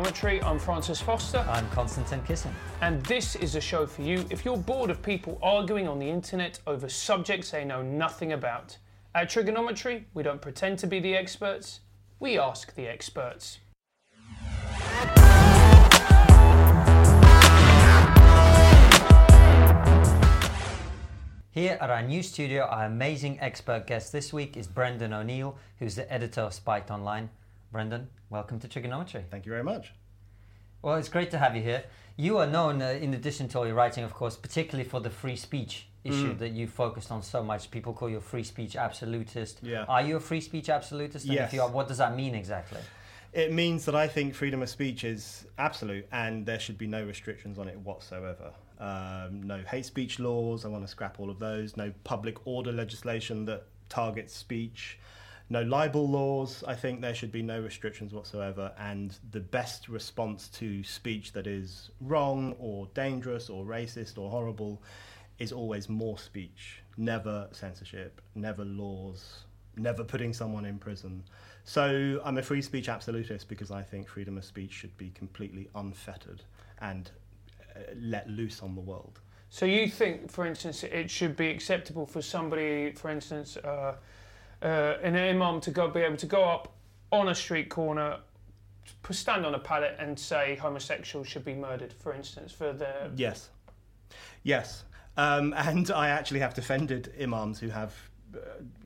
Triggernometry. I'm Francis Foster. I'm Konstantin Kisin. And this is a show for you if you're bored of people arguing on the internet over subjects they know nothing about. At Triggernometry, we don't pretend to be the experts, we ask the experts. Here at our new studio, our amazing expert guest this week is Brendan O'Neill, who's the editor of Spiked Online. Brendan, welcome to Triggernometry. Thank you very much. Well, it's great to have you here. You are known, uh, in addition to all your writing, of course, particularly for the free speech issue Mm. that you focused on so much. People call you a free speech absolutist. Yeah. Are you a free speech absolutist? And Yes. if you are, what does that mean exactly? It means that I think freedom of speech is absolute and there should be no restrictions on it whatsoever. Um, no hate speech laws, I want to scrap all of those. No public order legislation that targets speech. No libel laws, I think there should be no restrictions whatsoever. And the best response to speech that is wrong or dangerous or racist or horrible is always more speech, never censorship, never laws, never putting someone in prison. So I'm a free speech absolutist because I think freedom of speech should be completely unfettered and uh, let loose on the world. So you think, for instance, it should be acceptable for somebody, for instance, uh, uh, an imam to go be able to go up on a street corner, stand on a pallet and say homosexuals should be murdered, for instance, for their Yes. Yes. Um, and I actually have defended imams who have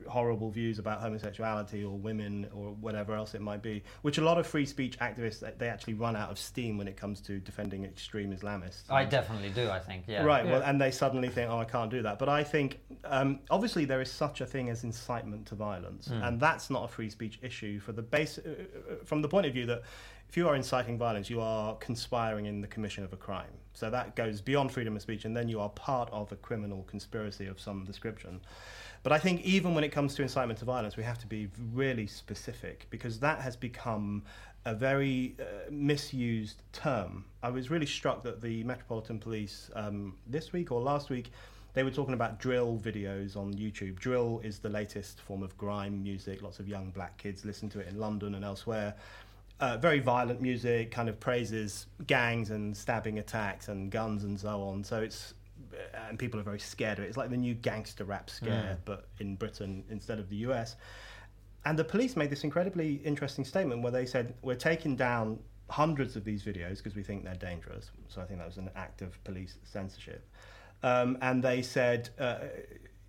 horrible views about homosexuality or women or whatever else it might be, which a lot of free speech activists, they- they actually run out of steam when it comes to defending extreme Islamists. I definitely do, I think, yeah. Right. Well, and they suddenly think, "Oh, I can't do that." But I think, um, obviously, there is such a thing as incitement to violence, and that's not a free speech issue for the base, uh, uh, from the point of view that if you are inciting violence, you are conspiring in the commission of a crime. So that goes beyond freedom of speech, and then you are part of a criminal conspiracy of some description. But I think even when it comes to incitement to violence, we have to be really specific because that has become a very uh, misused term. I was really struck that the Metropolitan Police um, this week or last week they were talking about drill videos on YouTube. Drill is the latest form of grime music. Lots of young black kids listen to it in London and elsewhere. Uh, very violent music, kind of praises gangs and stabbing attacks and guns and so on. So it's and people are very scared of it. It's like the new gangster rap scare, but in Britain instead of the US. And the police made this incredibly interesting statement where they said, We're taking down hundreds of these videos because we think they're dangerous. So I think that was an act of police censorship. Um, and they said, uh,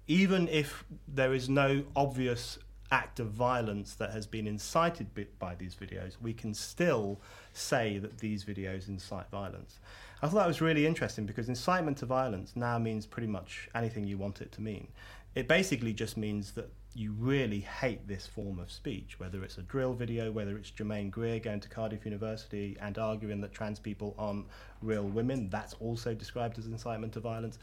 even if there is no obvious act of violence that has been incited by these videos, we can still say that these videos incite violence. I thought that was really interesting because incitement to violence now means pretty much anything you want it to mean. It basically just means that you really hate this form of speech, whether it's a drill video, whether it's Germaine Greer going to Cardiff University and arguing that trans people aren't real women, that's also described as incitement to violence.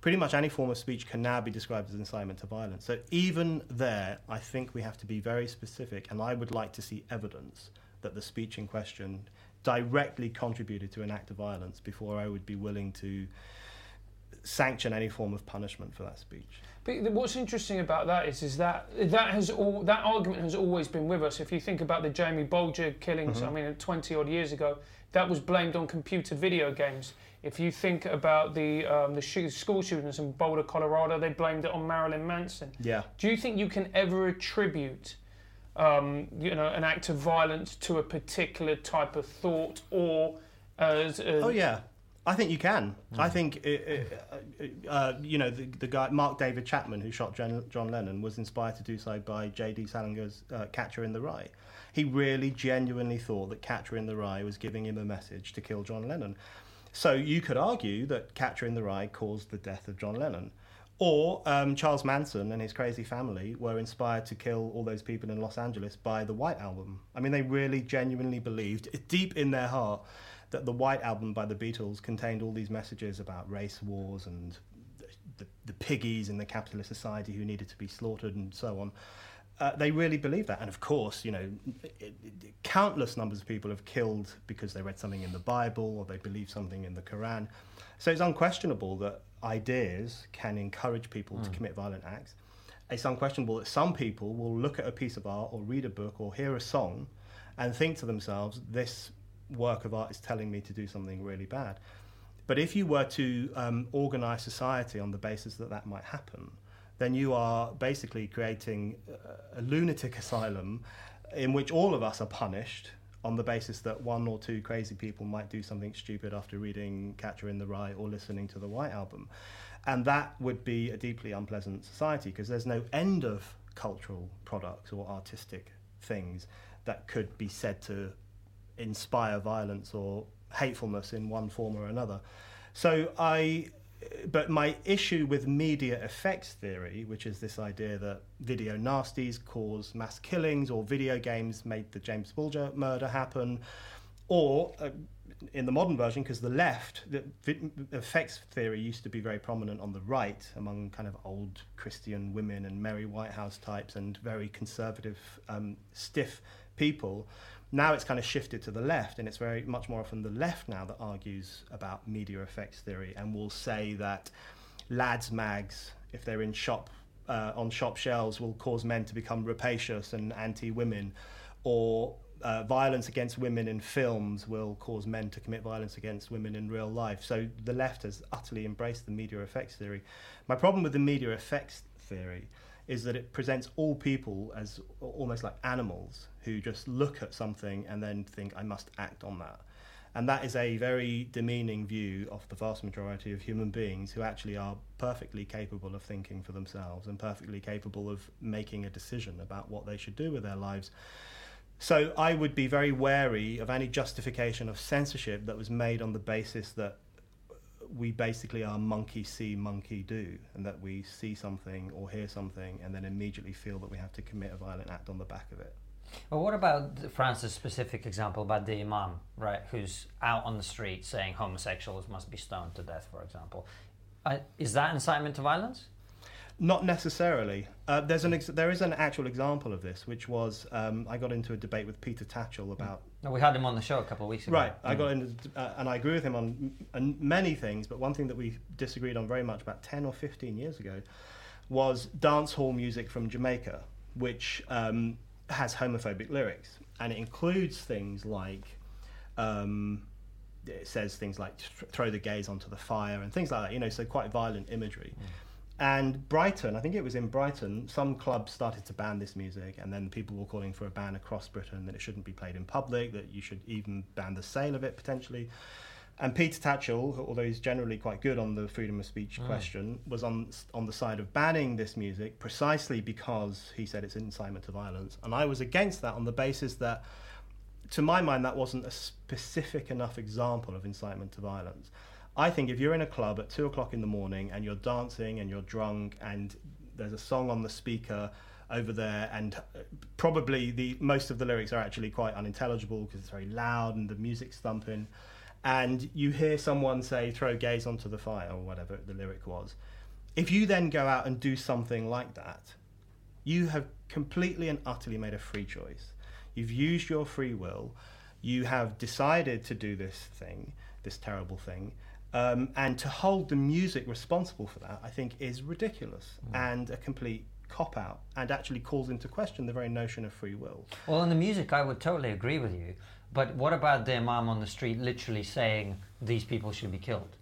Pretty much any form of speech can now be described as incitement to violence. So even there, I think we have to be very specific, and I would like to see evidence that the speech in question directly contributed to an act of violence before I would be willing to sanction any form of punishment for that speech. But what's interesting about that is, is that that has all that argument has always been with us. If you think about the Jamie Bulger killings, I mean, 20 odd years ago, that was blamed on computer video games. If you think about the um, the school shootings in Boulder, Colorado, they blamed it on Marilyn Manson. Yeah. Do you think you can ever attribute, um, you know, an act of violence to a particular type of thought or as a, Oh yeah, I think you can. I think uh, uh, uh, you know the, the guy Mark David Chapman who shot John, John Lennon was inspired to do so by J.D. Salinger's uh, Catcher in the Rye. He really genuinely thought that Catcher in the Rye was giving him a message to kill John Lennon. So you could argue that Catcher in the Rye caused the death of John Lennon. Or um, Charles Manson and his crazy family were inspired to kill all those people in Los Angeles by the White Album. I mean, they really genuinely believed, deep in their heart, that the White Album by the Beatles contained all these messages about race wars and the, the, piggies in the capitalist society who needed to be slaughtered and so on. Uh, they really believe that. And of course, you know, it, it, countless numbers of people have killed because they read something in the Bible or they believe something in the Quran. So it's unquestionable that ideas can encourage people to commit violent acts. It's unquestionable that some people will look at a piece of art or read a book or hear a song and think to themselves, this work of art is telling me to do something really bad. But if you were to um, organize society on the basis that that might happen, then you are basically creating a, a lunatic asylum in which all of us are punished on the basis that one or two crazy people might do something stupid after reading Catcher in the Rye or listening to the White Album. And that would be a deeply unpleasant society because there's no end of cultural products or artistic things that could be said to inspire violence or hatefulness in one form or another. So I but my issue with media effects theory, which is this idea that video nasties cause mass killings or video games made the James Bulger murder happen, or uh, in the modern version, because the left, the effects theory used to be very prominent on the right among kind of old Christian women and Mary Whitehouse types and very conservative, um, stiff people. Now it's kind of shifted to the left, and it's very much more often the left now that argues about media effects theory and will say that lads' mags, if they're in shop uh, on shop shelves, will cause men to become rapacious and anti-women, or uh, violence against women in films will cause men to commit violence against women in real life. So the left has utterly embraced the media effects theory. My problem with the media effects theory is that it presents all people as almost like animals who just look at something and then think, I must act on that. And that is a very demeaning view of the vast majority of human beings who actually are perfectly capable of thinking for themselves and perfectly capable of making a decision about what they should do with their lives. So I would be very wary of any justification of censorship that was made on the basis that we basically are monkey see, monkey do, and that we see something or hear something and then immediately feel that we have to commit a violent act on the back of it. Well, what about Francis's specific example about the imam, right, who's out on the street saying homosexuals must be stoned to death, for example? Uh, is that incitement to violence? Not necessarily. Uh, there's an ex- there is an actual example of this, which was um, I got into a debate with Peter Tatchell about. No, we had him on the show a couple of weeks ago. Right, I got into uh, and I agree with him on m- many things, but one thing that we disagreed on very much about ten or fifteen years ago was dance hall music from Jamaica, which um, has homophobic lyrics, and it includes things like. Um, it says things like throw the gays onto the fire and things like that, you know, so quite violent imagery. Mm. And Brighton, I think it was in Brighton, some clubs started to ban this music, and then people were calling for a ban across Britain that it shouldn't be played in public, that you should even ban the sale of it potentially. And Peter Tatchell, although he's generally quite good on the freedom of speech mm. question, was on on the side of banning this music precisely because he said it's incitement to violence. And I was against that on the basis that, to my mind, that wasn't a specific enough example of incitement to violence. I think if you're in a club at two o'clock in the morning and you're dancing and you're drunk and there's a song on the speaker over there and probably the most of the lyrics are actually quite unintelligible because it's very loud and the music's thumping and you hear someone say throw gays onto the fire or whatever the lyric was if you then go out and do something like that you have completely and utterly made a free choice you've used your free will you have decided to do this thing this terrible thing um, and to hold the music responsible for that, I think, is ridiculous mm. and a complete cop out and actually calls into question the very notion of free will. Well, in the music, I would totally agree with you. But what about the imam on the street literally saying these people should be killed?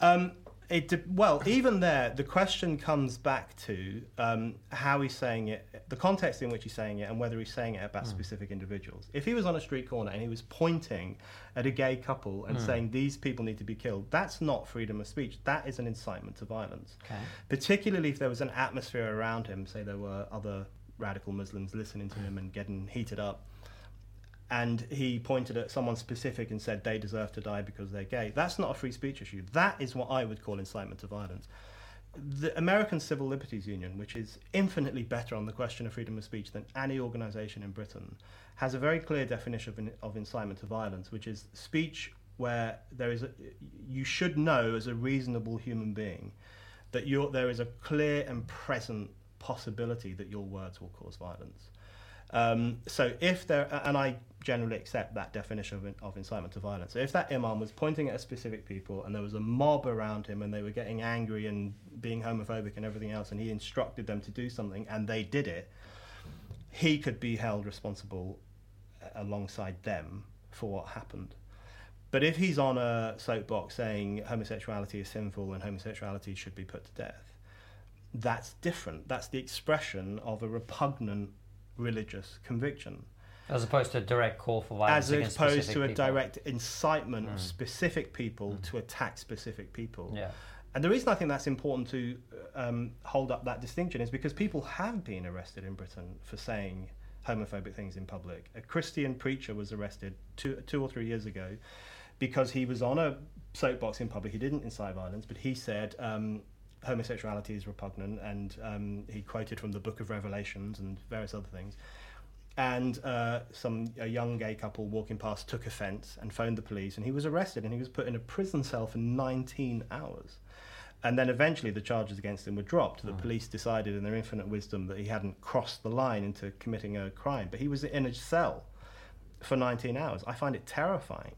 Um, it well, even there, the question comes back to um, how he's saying it, the context in which he's saying it, and whether he's saying it about mm. specific individuals. If he was on a street corner and he was pointing at a gay couple and mm. saying these people need to be killed, that's not freedom of speech. That is an incitement to violence. Okay. Particularly if there was an atmosphere around him, say there were other radical Muslims listening to him and getting heated up and he pointed at someone specific and said they deserve to die because they're gay. That's not a free speech issue. That is what I would call incitement to violence. The American Civil Liberties Union, which is infinitely better on the question of freedom of speech than any organisation in Britain, has a very clear definition of, of incitement to violence, which is speech where there is a, you should know as a reasonable human being that there is a clear and present possibility that your words will cause violence. Um, so if there, and I generally accept that definition of, of incitement to violence. So if that imam was pointing at a specific people and there was a mob around him and they were getting angry and being homophobic and everything else, and he instructed them to do something and they did it, he could be held responsible uh, alongside them for what happened. But if he's on a soapbox saying homosexuality is sinful and homosexuality should be put to death, that's different. That's the expression of a repugnant religious conviction. As opposed to a direct call for violence. As opposed to a people. direct incitement Mm. of specific people Mm. to attack specific people. Yeah. And the reason I think that's important to um, hold up that distinction is because people have been arrested in Britain for saying homophobic things in public. A Christian preacher was arrested two, two or three years ago because he was on a soapbox in public. He didn't incite violence, but he said um, homosexuality is repugnant, and um, he quoted from the Book of Revelations and various other things. And uh, some a young gay couple walking past took offence and phoned the police, and he was arrested and he was put in a prison cell for 19 hours. And then eventually the charges against him were dropped. The Oh. police decided, in their infinite wisdom, that he hadn't crossed the line into committing a crime. But he was in a cell for 19 hours. I find it terrifying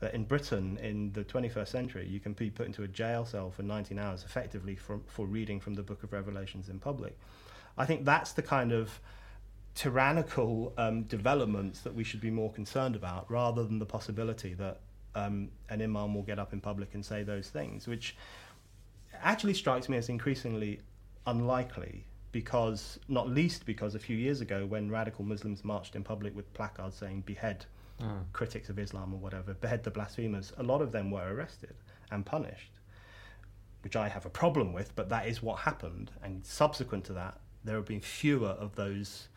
that in Britain in the 21st century, you can be put into a jail cell for 19 hours effectively for, for reading from the Book of Revelations in public. I think that's the kind of tyrannical um, developments that we should be more concerned about rather than the possibility that um, an imam will get up in public and say those things, which actually strikes me as increasingly unlikely because, not least because a few years ago when radical Muslims marched in public with placards saying behead Mm. critics of Islam or whatever, behead the blasphemers, a lot of them were arrested and punished, which I have a problem with, but that is what happened. And subsequent to that, there have been fewer of those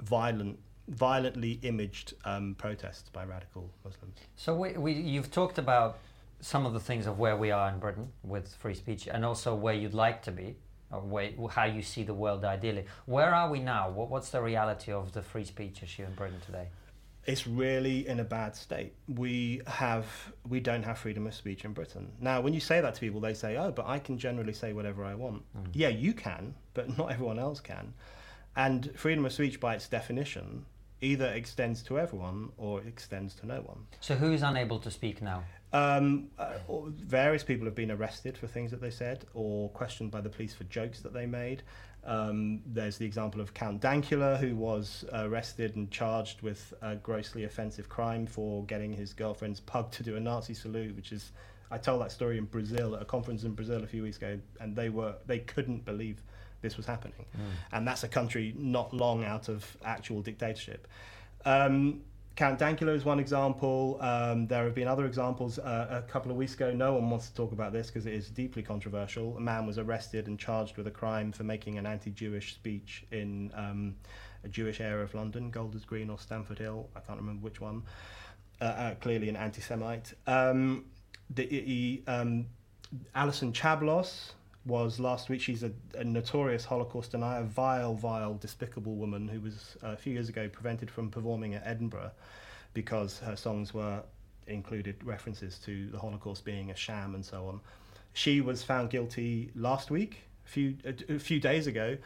violent, violently imaged um, protests by radical Muslims. So we, we, you've talked about some of the things of where we are in Britain with free speech, and also where you'd like to be, or where, how you see the world ideally. Where are we now? What, what's the reality of the free speech issue in Britain today? it's really in a bad state. We have we don't have freedom of speech in Britain. Now, when you say that to people, they say, "Oh, but I can generally say whatever I want." Mm. Yeah, you can, but not everyone else can. And freedom of speech, by its definition, either extends to everyone or it extends to no one. So who is unable to speak now? Um, uh, various people have been arrested for things that they said or questioned by the police for jokes that they made. Um, there's the example of Count Dankula, who was arrested and charged with a grossly offensive crime for getting his girlfriend's pug to do a Nazi salute, which is. I told that story in Brazil at a conference in Brazil a few weeks ago, and they were they couldn't believe this was happening, and that's a country not long out of actual dictatorship. Um, Count Dankula is one example. Um, there have been other examples. Uh, a couple of weeks ago, no one wants to talk about this because it is deeply controversial. A man was arrested and charged with a crime for making an anti-Jewish speech in um, a Jewish area of London, Golders Green or Stamford Hill. I can't remember which one. Uh, uh, clearly an anti-Semite. Um, the, he, um, Alison Chabloz was last week. She's a, a notorious Holocaust denier, vile, vile, despicable woman who was uh, a few years ago prevented from performing at Edinburgh because her songs were included references to the Holocaust being a sham and so on. She was found guilty last week, a few a, a few days ago,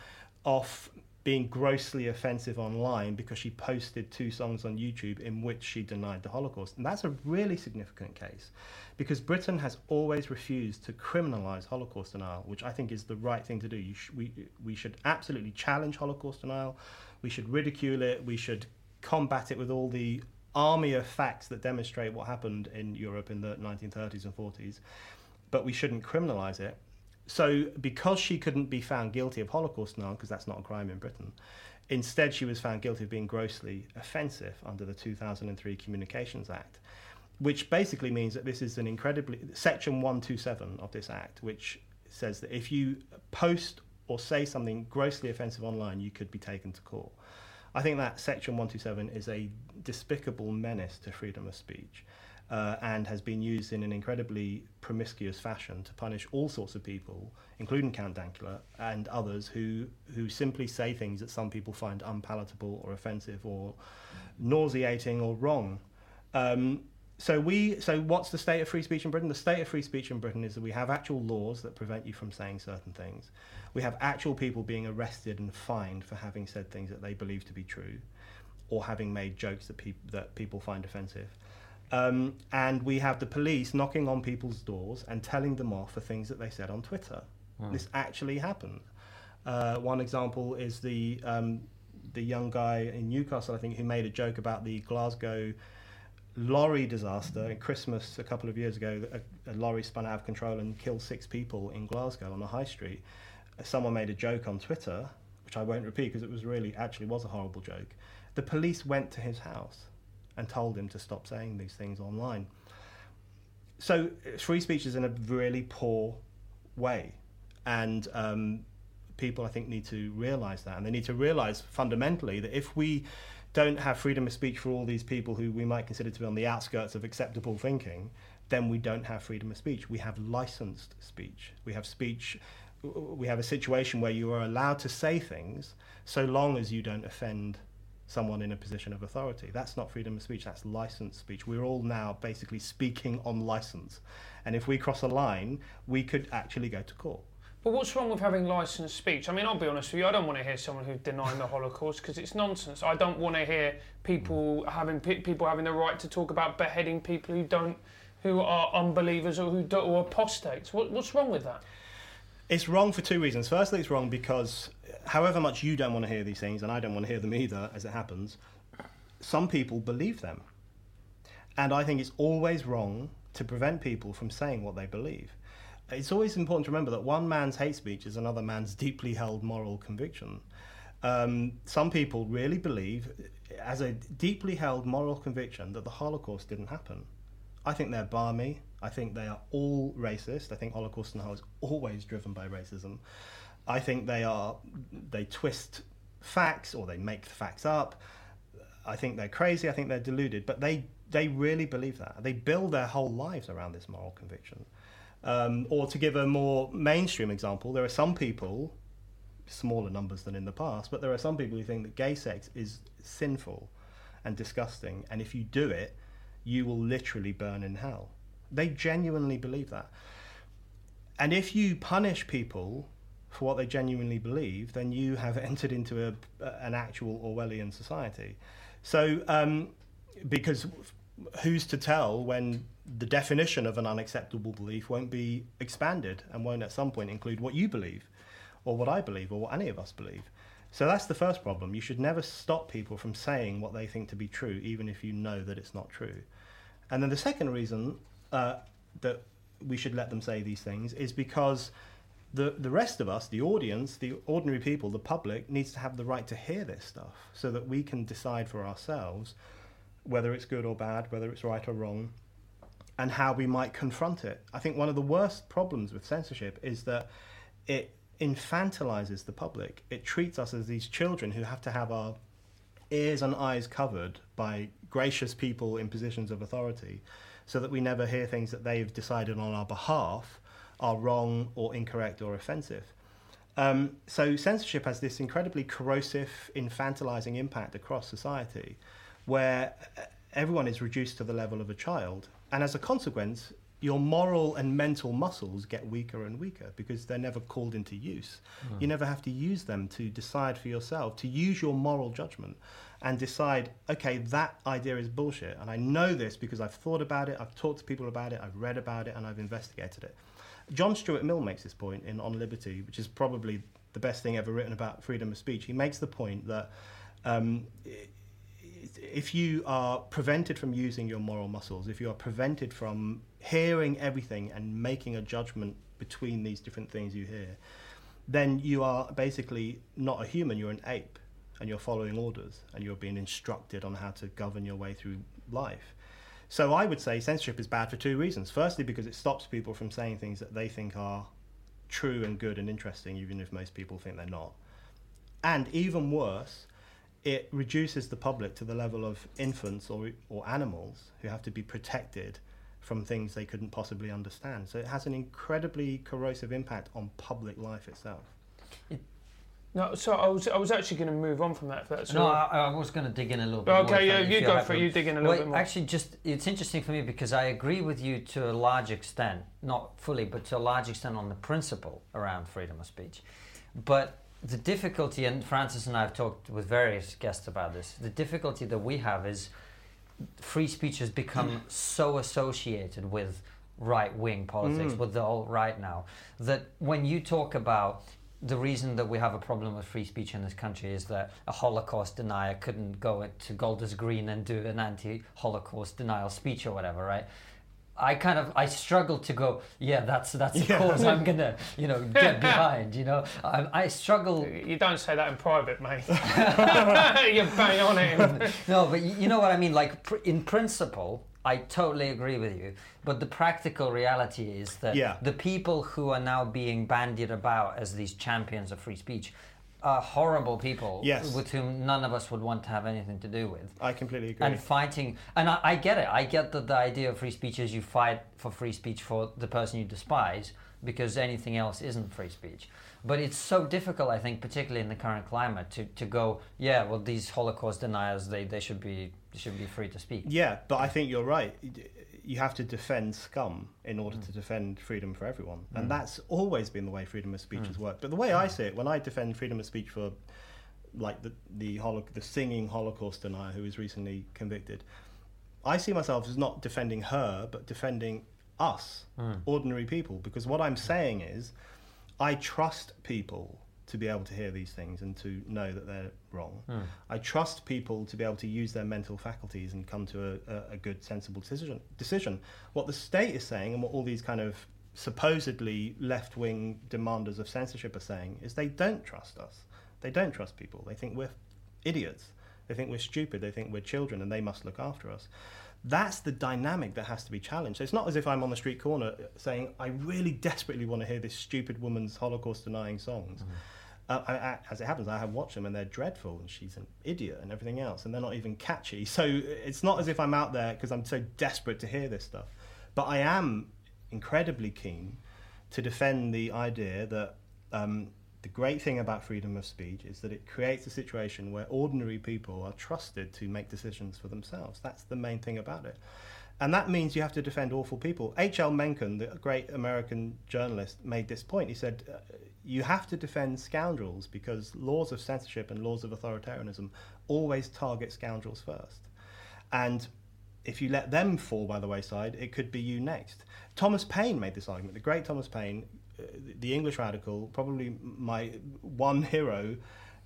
of being grossly offensive online because she posted two songs on YouTube in which she denied the Holocaust. And that's a really significant case because Britain has always refused to criminalize Holocaust denial, which I think is the right thing to do. Sh- we, we should absolutely challenge Holocaust denial, we should ridicule it, we should combat it with all the army of facts that demonstrate what happened in Europe in the 1930s and 40s, but we shouldn't criminalize it. So, because she couldn't be found guilty of Holocaust denial, because that's not a crime in Britain, instead she was found guilty of being grossly offensive under the 2003 Communications Act, which basically means that this is an incredibly. Section 127 of this act, which says that if you post or say something grossly offensive online, you could be taken to court. I think that Section 127 is a despicable menace to freedom of speech uh, and has been used in an incredibly promiscuous fashion to punish all sorts of people, including Count Dankula and others who, who simply say things that some people find unpalatable or offensive or nauseating or wrong. Um, so we so what's the state of free speech in Britain? The state of free speech in Britain is that we have actual laws that prevent you from saying certain things. We have actual people being arrested and fined for having said things that they believe to be true, or having made jokes that people that people find offensive. Um, and we have the police knocking on people's doors and telling them off for things that they said on Twitter. This actually happened. Uh, one example is the um, the young guy in Newcastle, I think, who made a joke about the Glasgow lorry disaster in Christmas a couple of years ago. A, a, lorry spun out of control and killed six people in Glasgow on the high street. Someone made a joke on Twitter, which I won't repeat because it was really actually was a horrible joke. The police went to his house and told him to stop saying these things online. So free speech is in a really poor way, and um, people I think need to realise that, and they need to realise fundamentally that if we don't have freedom of speech for all these people who we might consider to be on the outskirts of acceptable thinking, then we don't have freedom of speech. We have licensed speech. We have speech. We have a situation where you are allowed to say things so long as you don't offend someone in a position of authority. That's not freedom of speech, that's licensed speech. We're all now basically speaking on license. And if we cross a line, we could actually go to court. But what's wrong with having licensed speech? I mean, I'll be honest with you. I don't want to hear someone who's denying the Holocaust because it's nonsense. I don't want to hear people having people having the right to talk about beheading people who don't, who are unbelievers or who don't, or apostates. What, what's wrong with that? It's wrong for two reasons. Firstly, it's wrong because however much you don't want to hear these things, and I don't want to hear them either, as it happens, some people believe them. And I think it's always wrong to prevent people from saying what they believe it's always important to remember that one man's hate speech is another man's deeply held moral conviction. Um, some people really believe, as a deeply held moral conviction, that the Holocaust didn't happen. I think they're barmy. I think they are all racist. I think Holocaust denial is always driven by racism. I think they are they twist facts or they make the facts up. I think they're crazy. I think they're deluded. But they they really believe that. They build their whole lives around this moral conviction. Um, or to give a more mainstream example, there are some people, smaller numbers than in the past, but there are some people who think that gay sex is sinful and disgusting, and if you do it, you will literally burn in hell. They genuinely believe that. And if you punish people for what they genuinely believe, then you have entered into a, an actual Orwellian society. So, um, because who's to tell when the definition of an unacceptable belief won't be expanded and won't at some point include what you believe or what I believe or what any of us believe. So that's the first problem. You should never stop people from saying what they think to be true, even if you know that it's not true. And then the second reason uh, that we should let them say these things is because the, the rest of us, the audience, the ordinary people, the public, needs to have the right to hear this stuff so that we can decide for ourselves whether it's good or bad, whether it's right or wrong, and how we might confront it. I think one of the worst problems with censorship is that it infantilizes the public. It treats us as these children who have to have our ears and eyes covered by gracious people in positions of authority so that we never hear things that they've decided on our behalf are wrong or incorrect or offensive. Um, so censorship has this incredibly corrosive, infantilizing impact across society where everyone is reduced to the level of a child and as a consequence, your moral and mental muscles get weaker and weaker because they're never called into use. Mm. You never have to use them to decide for yourself, to use your moral judgment and decide, okay, that idea is bullshit. And I know this because I've thought about it, I've talked to people about it, I've read about it, and I've investigated it. John Stuart Mill makes this point in On Liberty, which is probably the best thing ever written about freedom of speech. He makes the point that um, if you are prevented from using your moral muscles, if you are prevented from hearing everything and making a judgment between these different things you hear, then you are basically not a human, you're an ape, and you're following orders, and you're being instructed on how to govern your way through life. So I would say censorship is bad for two reasons. Firstly, because it stops people from saying things that they think are true and good and interesting, even if most people think they're not. And even worse, it reduces the public to the level of infants or, or animals who have to be protected from things they couldn't possibly understand. So it has an incredibly corrosive impact on public life itself. No, so I was I was actually going to move on from that. That's no, I, I, was going to dig in a little bit. Okay, yeah, you, you go for it. You dig in a little well, bit more. Actually, just it's interesting for me because I agree with you to a large extent, not fully, but to a large extent on the principle around freedom of speech. But the difficulty, and Francis and I have talked with various guests about this, the difficulty that we have is free speech has become so associated with right wing politics, mm. with the alt right now, that when you talk about the reason that we have a problem with free speech in this country is that a Holocaust denier couldn't go to Golders Green and do an anti-Holocaust denial speech or whatever, right? I kind of I struggle to go. Yeah, that's that's a Yeah. cause I'm gonna you know get behind. You know, I, I struggle. You don't say that in private, mate. you bang on it. No, but you you know what I mean. Like pr- in principle, I totally agree with you. But the practical reality is that Yeah. the people who are now being bandied about as these champions of free speech are horrible people Yes. with whom none of us would want to have anything to do with. I completely agree. And fighting, and I, I get it. I get that the idea of free speech is you fight for free speech for the person you despise because anything else isn't free speech. But it's so difficult, I think, particularly in the current climate, to, to go, yeah, well, these Holocaust deniers, they, they should be should be free to speak. Yeah, but I think you're right. You have to defend scum in order Mm. to defend freedom for everyone. And mm. that's always been the way freedom of speech mm. has worked. But the way I mm. see it, when I defend freedom of speech for like the the, holo- the singing Holocaust denier who was recently convicted, I see myself as not defending her, but defending us, ordinary people. Because what I'm saying is, I trust people to be able to hear these things and to know that they're wrong. Hmm. I trust people to be able to use their mental faculties and come to a, a, good, sensible decision. Decision. What the state is saying, and what all these kind of supposedly left-wing demanders of censorship are saying, is they don't trust us. They don't trust people. They think we're idiots. They think we're stupid. They think we're children, and they must look after us. That's the dynamic that has to be challenged. So it's not as if I'm on the street corner saying, I really desperately want to hear this stupid woman's Holocaust denying songs. Mm-hmm. Uh, I, I, as it happens, I have watched them and they're dreadful, and she's an idiot and everything else, and they're not even catchy. So it's not as if I'm out there because I'm so desperate to hear this stuff. But I am incredibly keen to defend the idea that um, the great thing about freedom of speech is that it creates a situation where ordinary people are trusted to make decisions for themselves. That's the main thing about it. And that means you have to defend awful people. H.L. Mencken, the great American journalist, made this point. He said, uh, You have to defend scoundrels because laws of censorship and laws of authoritarianism always target scoundrels first. And if you let them fall by the wayside, it could be you next. Thomas Paine made this argument. The great Thomas Paine, uh, the English radical, probably my one hero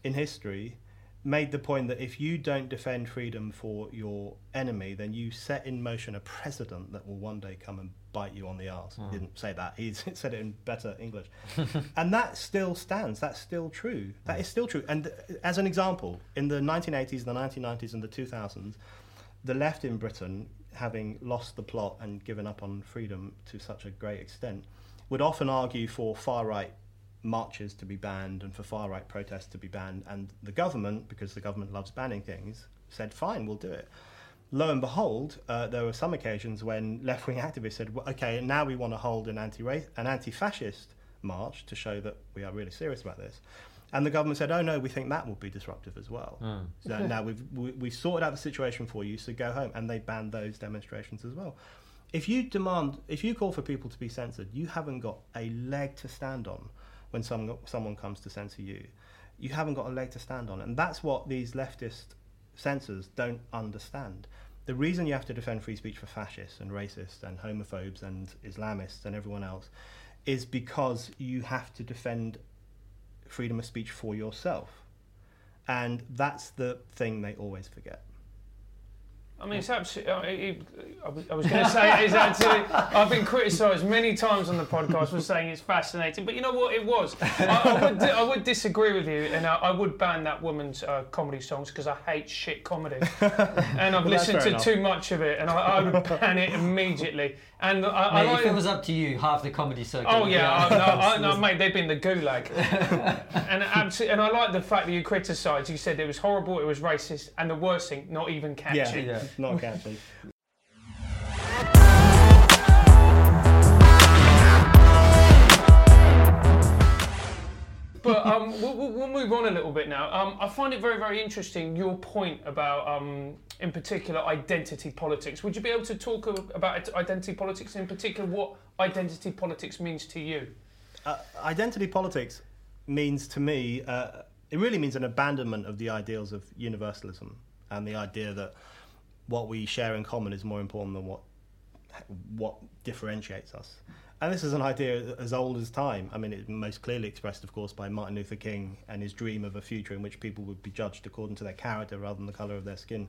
in history, made the point that if you don't defend freedom for your enemy, then you set in motion a precedent that will one day come and bite you on the arse. He hmm. didn't say that. He said it in better English. and that still stands. That's still true. That is still true. And as an example, in the 1980s, the 1990s, and the 2000s, the left in Britain, having lost the plot and given up on freedom to such a great extent, would often argue for far right marches to be banned and for far right protests to be banned. And the government, because the government loves banning things, said, fine, we'll do it. Lo and behold, uh, there were some occasions when left wing activists said, well, okay, now we want to hold an anti an anti fascist march to show that we are really serious about this. And the government said, "Oh no, we think that will be disruptive as well. So now we've we, we sorted out the situation for you, so go home." And they banned those demonstrations as well. If you demand, if you call for people to be censored, you haven't got a leg to stand on when some, someone comes to censor you. You haven't got a leg to stand on, and that's what these leftist censors don't understand. The reason you have to defend free speech for fascists and racists and homophobes and Islamists and everyone else is because you have to defend freedom of speech for yourself. And that's the thing they always forget. I mean, it's absolutely. I was, I was going to say it's actually. I've been criticised many times on the podcast for saying it's fascinating, but you know what? It was. I, I, would, I would disagree with you, and I, I would ban that woman's uh, comedy songs because I hate shit comedy, and I've Well, listened to enough. too much of it, and I, I would ban it immediately. And I, I like. if it was up to you, half the comedy circuit. Oh yeah. I, no, I, no, mate, they've been the gulag, and absolutely, and I like the fact that you criticised. You said it was horrible, it was racist, and the worst thing, not even catchy. Yeah, Yeah. not catchy. But um, we'll, we'll- we'll move on a little bit now. Um, I find it very, very interesting your point about, um, in particular, identity politics. Would you be able to talk about identity politics, in particular, what identity politics means to you? Uh, identity politics means to me, uh, it really means an abandonment of the ideals of universalism and the idea that what we share in common is more important than what what differentiates us. And this is an idea as old as time. I mean, it's most clearly expressed, of course, by Martin Luther King and his dream of a future in which people would be judged according to their character rather than the colour of their skin.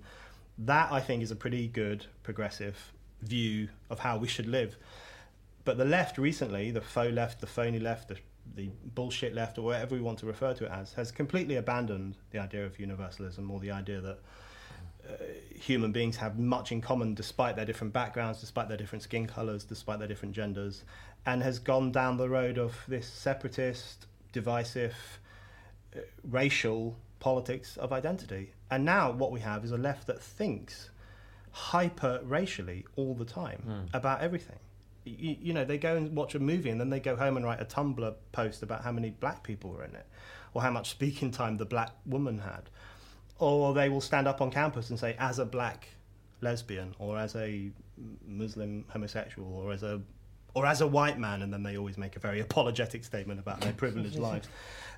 That, I think, is a pretty good progressive view of how we should live. But the left recently, the faux left, the phony left, the, the bullshit left, or whatever we want to refer to it as, has completely abandoned the idea of universalism or the idea that uh, human beings have much in common despite their different backgrounds, despite their different skin colours, despite their different genders, and has gone down the road of this separatist, divisive, uh, racial politics of identity. And now what we have is a left that thinks hyper racially all the time mm. about everything. You, you, know, they go and watch a movie and then they go home and write a Tumblr post about how many black people were in it or how much speaking time the black woman had or they will stand up on campus and say, as a black lesbian, or as a Muslim homosexual, or as a or as a white man, and then they always make a very apologetic statement about their privileged lives.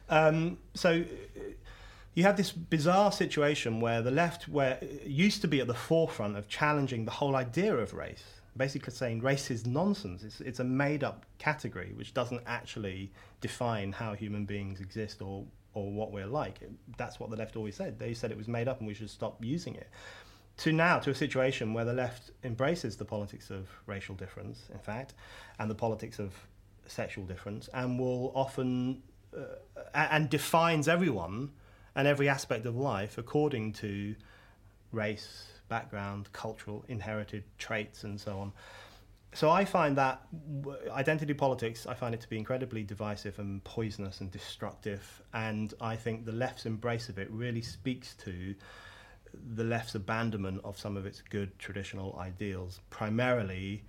Um, so you have this bizarre situation where the left, where used to be at the forefront of challenging the whole idea of race, basically saying race is nonsense. It's, it's a made-up category which doesn't actually define how human beings exist or or what we're like. That's what the left always said. They said it was made up and we should stop using it. To now, to a situation where the left embraces the politics of racial difference, in fact, and the politics of sexual difference, and will often uh, and defines everyone and every aspect of life according to race, background, cultural, inherited traits, and so on so I find that identity politics, I find it to be incredibly divisive and poisonous and destructive. And I think the left's embrace of it really speaks to the left's abandonment of some of its good traditional ideals, primarily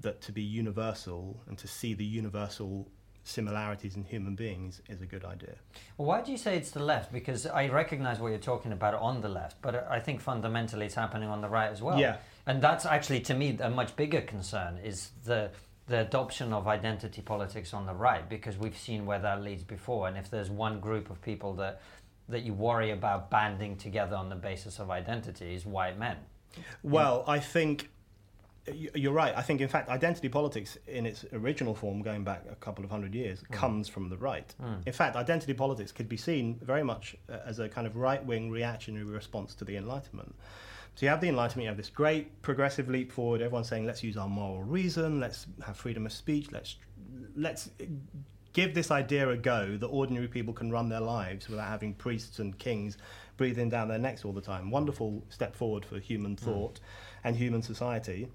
that to be universal and to see the universal similarities in human beings is a good idea. Well, why do you say it's the left? Because I recognize what you're talking about on the left, but I think fundamentally it's happening on the right as well. Yeah. And that's actually, to me, a much bigger concern is the the adoption of identity politics on the right, because we've seen where that leads before. And if there's one group of people that that you worry about banding together on the basis of identity, is white men. Well, I think you're right. I think, in fact, identity politics in its original form, going back a couple of hundred years, mm. comes from the right. Mm. In fact, identity politics could be seen very much uh, as a kind of right wing reactionary response to the Enlightenment. So you have the Enlightenment, you have this great progressive leap forward. Everyone's saying, let's use our moral reason, let's have freedom of speech, let's let's give this idea a go that ordinary people can run their lives without having priests and kings breathing down their necks all the time. Wonderful step forward for human mm. thought mm. and human society.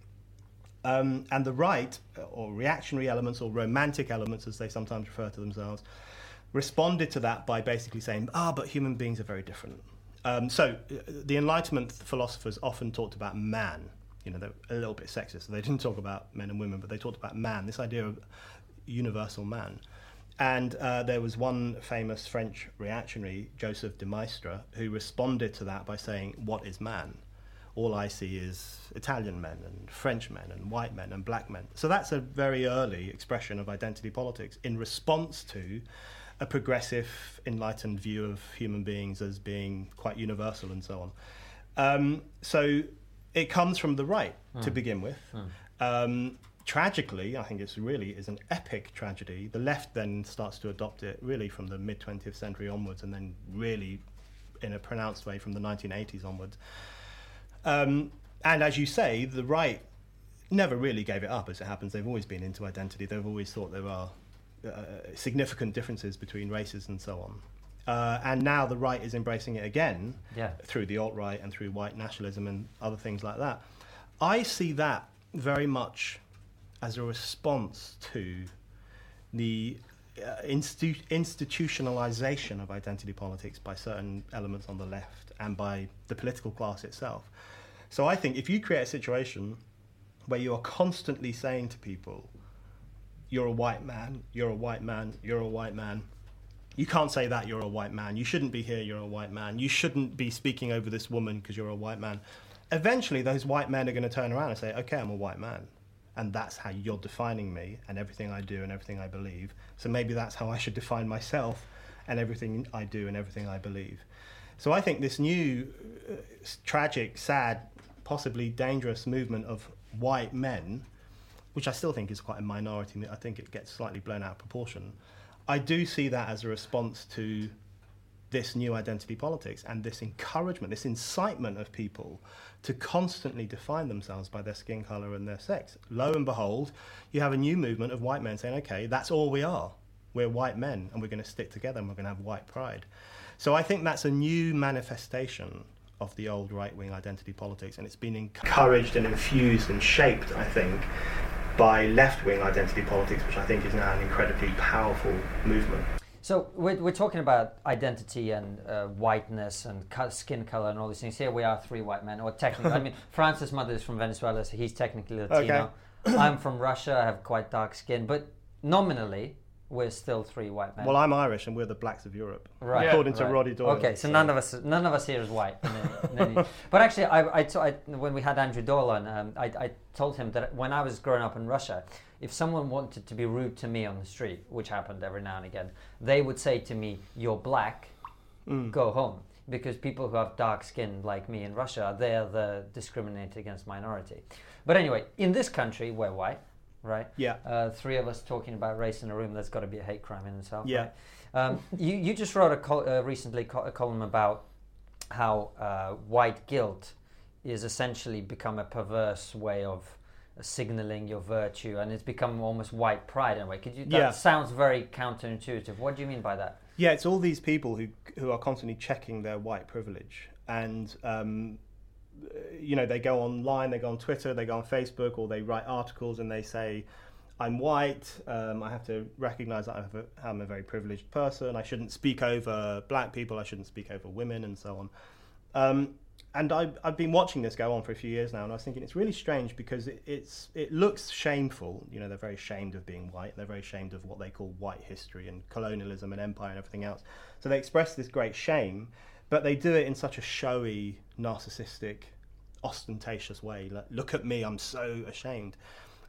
Um, and the right, or reactionary elements, or romantic elements, as they sometimes refer to themselves, responded to that by basically saying, ah, but human beings are very different. Um, so uh, the Enlightenment philosophers often talked about man. You know, they're a little bit sexist. They didn't talk about men and women, but they talked about man, this idea of universal man. And uh, there was one famous French reactionary, Joseph de Maistre, who responded to that by saying, What is man? All I see is Italian men and French men and white men and black men. So that's a very early expression of identity politics in response to a progressive, enlightened view of human beings as being quite universal and so on. Um, so it comes from the right mm. to hmm. begin with. Mm. Um, tragically, I think it's really is an epic tragedy. The left then starts to adopt it really from the mid 20th century onwards, and then really in a pronounced way from the 1980s onwards. Um, and as you say, the right never really gave it up, as it happens. They've always been into identity. They've always thought there are uh, significant differences between races and so on. Uh, and now the right is embracing it again yeah. through the alt right and through white nationalism and other things like that. I see that very much as a response to the uh, institu- institutionalization of identity politics by certain elements on the left and by the political class itself. So I think if you create a situation where you are constantly saying to people, you're a white man, you're a white man, you're a white man. You can't say that you're a white man. You shouldn't be here, you're a white man. You shouldn't be speaking over this woman because you're a white man. Eventually, those white men are going to turn around and say, okay, I'm a white man. And that's how you're defining me and everything I do and everything I believe. So maybe that's how I should define myself and everything I do and everything I believe. So I think this new, uh, tragic, sad possibly dangerous movement of white men which I still think is quite a minority. I think it gets slightly blown out of proportion. I do see that as a response to this new identity politics and this encouragement, this incitement of people to constantly define themselves by their skin color and their sex. Lo and behold, you have a new movement of white men saying, okay, that's all we are. We're white men and we're going to stick together and we're going to have white pride. So I think that's a new manifestation of the old right wing identity politics and it's been encouraged and infused and shaped, I think, by left wing identity politics, which I think is now an incredibly powerful movement. So we're, we're talking about identity and uh, whiteness and skin color and all these things. Here we are, three white men, or technically, I mean, Francis' mother is from Venezuela, so he's technically Latino. Okay. I'm from Russia. I have quite dark skin, but nominally, we're still three white men. Well, I'm Irish, and we're the blacks of Europe, right? According to right. Roddy Doyle. Okay, so, so, none of us, none of us here is white. In any, in any, but actually, I, I, t- I, when we had Andrew Doyle on, um, I, I told him that when I was growing up in Russia, if someone wanted to be rude to me on the street, which happened every now and again, they would say to me, "You're black, mm. go home." Because people who have dark skin, like me in Russia, they're the discriminated against minority. But anyway, in this country, we're white right? Yeah. Uh, three of us talking about race in a room, there's got to be a hate crime in itself. Yeah. Right? Um, you, you just wrote a col- uh, recently co- a column about how uh, white guilt is essentially become a perverse way of signaling your virtue and it's become almost white pride in a way. Could you, that yeah. sounds very counterintuitive. What do you mean by that? Yeah, it's all these people who, who are constantly checking their white privilege and um, you know, they go online, they go on Twitter, they go on Facebook, or they write articles and they say, I'm white, um, I have to recognize that I'm a, I'm a very privileged person, I shouldn't speak over black people, I shouldn't speak over women, and so on. Um, and I, I've been watching this go on for a few years now, and I was thinking it's really strange because it, it's it looks shameful. You know, they're very ashamed of being white. They're very ashamed of what they call white history and colonialism and empire and everything else. So they express this great shame, but they do it in such a showy, narcissistic, ostentatious way. Like, look at me, I'm so ashamed.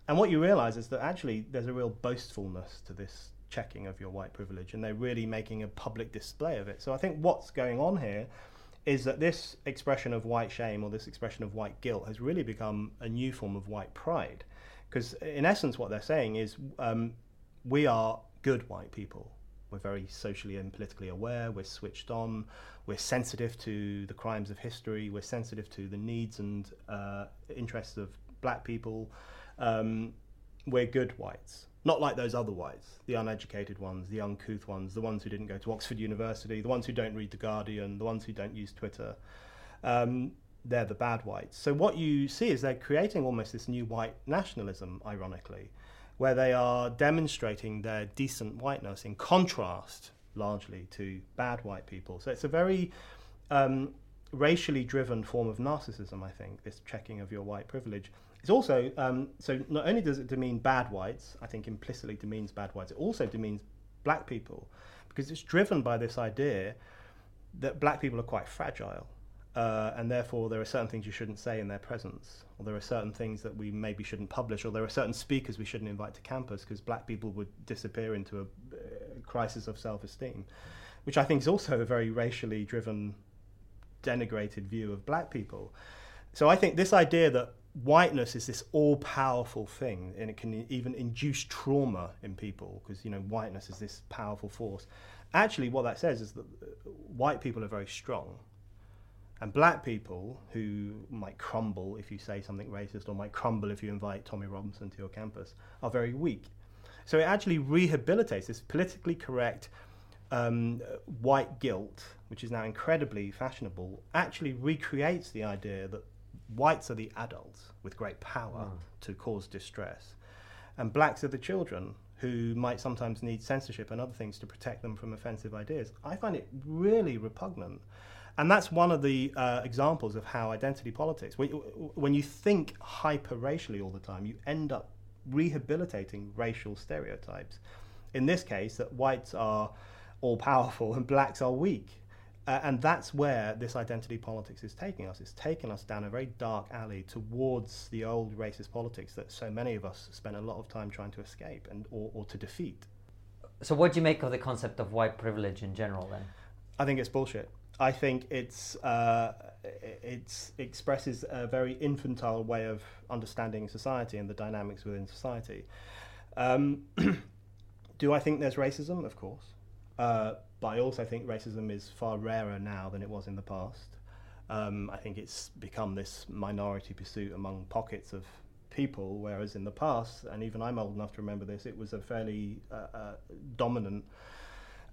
And what you realize is that actually there's a real boastfulness to this checking of your white privilege, and they're really making a public display of it. So I think what's going on here is that this expression of white shame or this expression of white guilt has really become a new form of white pride. Because in essence, what they're saying is um, we are good white people. We're very socially and politically aware. We're switched on. We're sensitive to the crimes of history. We're sensitive to the needs and uh, interests of black people. Um, we're good whites. Not like those other whites, the uneducated ones, the uncouth ones, the ones who didn't go to Oxford University, the ones who don't read The Guardian, the ones who don't use Twitter. Um, they're the bad whites. So what you see is they're creating almost this new white nationalism, ironically, where they are demonstrating their decent whiteness in contrast largely to bad white people. So it's a very um, racially driven form of narcissism, I think, this checking of your white privilege. It's also, um, so not only does it demean bad whites, I think implicitly demeans bad whites, it also demeans black people because it's driven by this idea that black people are quite fragile uh, and therefore there are certain things you shouldn't say in their presence, or there are certain things that we maybe shouldn't publish, or there are certain speakers we shouldn't invite to campus because black people would disappear into a uh, crisis of self-esteem, which I think is also a very racially driven, denigrated view of black people. So I think this idea that whiteness is this all-powerful thing, and it can even induce trauma in people because you know whiteness is this powerful force. Actually, what that says is that uh, white people are very strong and black people who might crumble if you say something racist or might crumble if you invite Tommy Robinson to your campus are very weak. So it actually rehabilitates this politically correct um, white guilt, which is now incredibly fashionable, actually recreates the idea that whites are the adults with great power mm. to cause distress, and blacks are the children who might sometimes need censorship and other things to protect them from offensive ideas. I find it really repugnant. And that's one of the uh, examples of how identity politics, when, when you think hyper racially all the time, you end up rehabilitating racial stereotypes. In this case, that whites are all powerful and blacks are weak. Uh, and that's where this identity politics is taking us. It's taking us down a very dark alley towards the old racist politics that so many of us spend a lot of time trying to escape and or, or to defeat. So, what do you make of the concept of white privilege in general then? I think it's bullshit. I think it's uh, expresses a very infantile way of understanding society and the dynamics within society. Um, do I think there's racism? Of course, uh, but I also think racism is far rarer now than it was in the past. Um, I think it's become this minority pursuit among pockets of people, whereas in the past, and even I'm old enough to remember this, it was a fairly uh, uh, dominant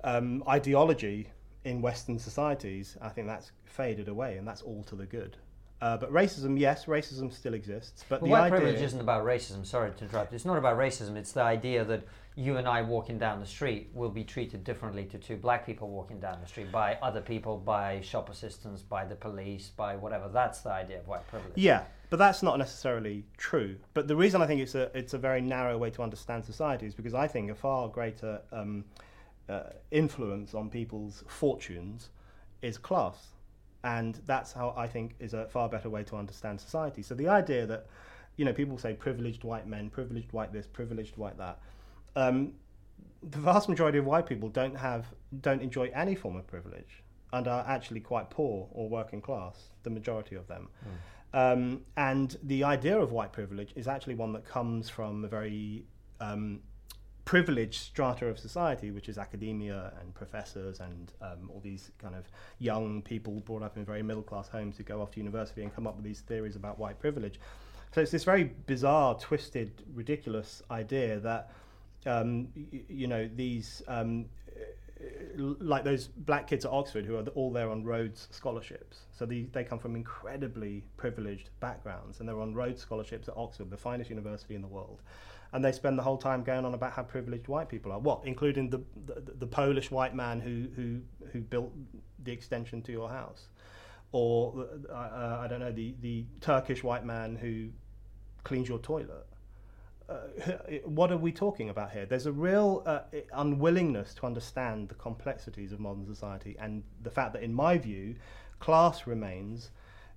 um, ideology in Western societies. I think that's faded away, and that's all to the good. Uh, but racism, yes, racism still exists. But the white idea privilege isn't about racism. Sorry to interrupt. It's not about racism. It's the idea that you and I walking down the street will be treated differently to two black people walking down the street by other people, by shop assistants, by the police, by whatever. That's the idea of white privilege. Yeah, but that's not necessarily true. But the reason I think it's a it's a very narrow way to understand society is because I think a far greater um, uh, influence on people's fortunes is class, and that's how I think is a far better way to understand society. So the idea that you know people say privileged white men, privileged white this, privileged white that. Um, the vast majority of white people don't have don't enjoy any form of privilege and are actually quite poor or working class. The majority of them. Hmm. Um, and the idea of white privilege is actually one that comes from a very um, privileged strata of society, which is academia and professors and um, all these kind of young people brought up in very middle class homes who go off to university and come up with these theories about white privilege. So it's this very bizarre, twisted, ridiculous idea that um, y- you know these um, like those black kids at Oxford who are all there on Rhodes scholarships. So they come from incredibly privileged backgrounds and they're on Rhodes scholarships at Oxford, the finest university in the world. And they spend the whole time going on about how privileged white people are. What, including the, the, the Polish white man who, who, who built the extension to your house? Or, uh, uh, I don't know, the, the Turkish white man who cleans your toilet uh, what are we talking about here? There's a real uh, unwillingness to understand the complexities of modern society and the fact that, in my view, class remains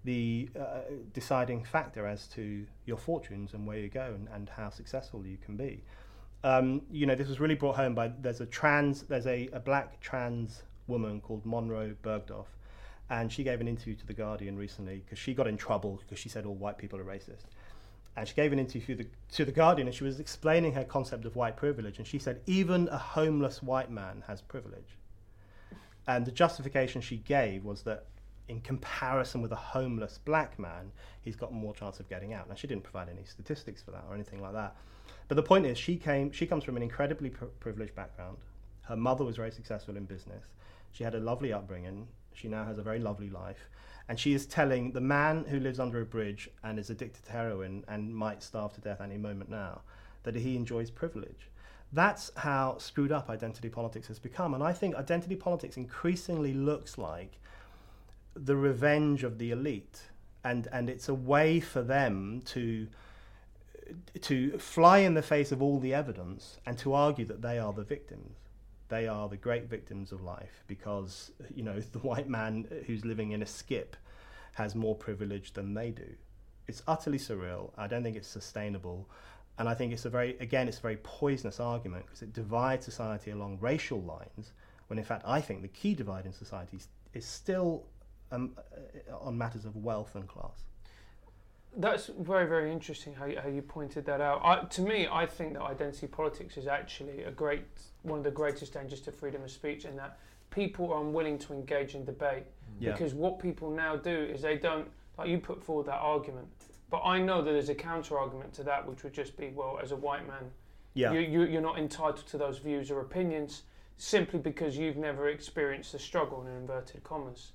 the uh, deciding factor as to your fortunes and where you go and, and how successful you can be. Um, you know, this was really brought home by there's a trans, there's a, a black trans woman called Monroe Bergdorf, and she gave an interview to The Guardian recently because she got in trouble because she said all white people are racist and she gave an interview to the, to the Guardian and she was explaining her concept of white privilege. And she said, even a homeless white man has privilege. And the justification she gave was that in comparison with a homeless black man, he's got more chance of getting out. Now, she didn't provide any statistics for that or anything like that. But the point is, she, came, she comes from an incredibly pr- privileged background. Her mother was very successful in business. She had a lovely upbringing. She now has a very lovely life and she is telling the man who lives under a bridge and is addicted to heroin and might starve to death any moment now that he enjoys privilege. That's how screwed up identity politics has become. And I think identity politics increasingly looks like the revenge of the elite. And, and it's a way for them to, to fly in the face of all the evidence and to argue that they are the victims they are the great victims of life because you know the white man who's living in a skip has more privilege than they do. It's utterly surreal. I don't think it's sustainable. And I think it's a very, again, it's a very poisonous argument because it divides society along racial lines, when in fact I think the key divide in society is still um, uh, on matters of wealth and class. That's very, very interesting how you, how you pointed that out. I, to me, I think that identity politics is actually a great, one of the greatest dangers to freedom of speech, in that people are unwilling to engage in debate. Yeah. Because what people now do is they don't, like you put forward that argument, but I know that there's a counter argument to that, which would just be, well, as a white man, yeah. you, you, you're not entitled to those views or opinions simply because you've never experienced the struggle in inverted commas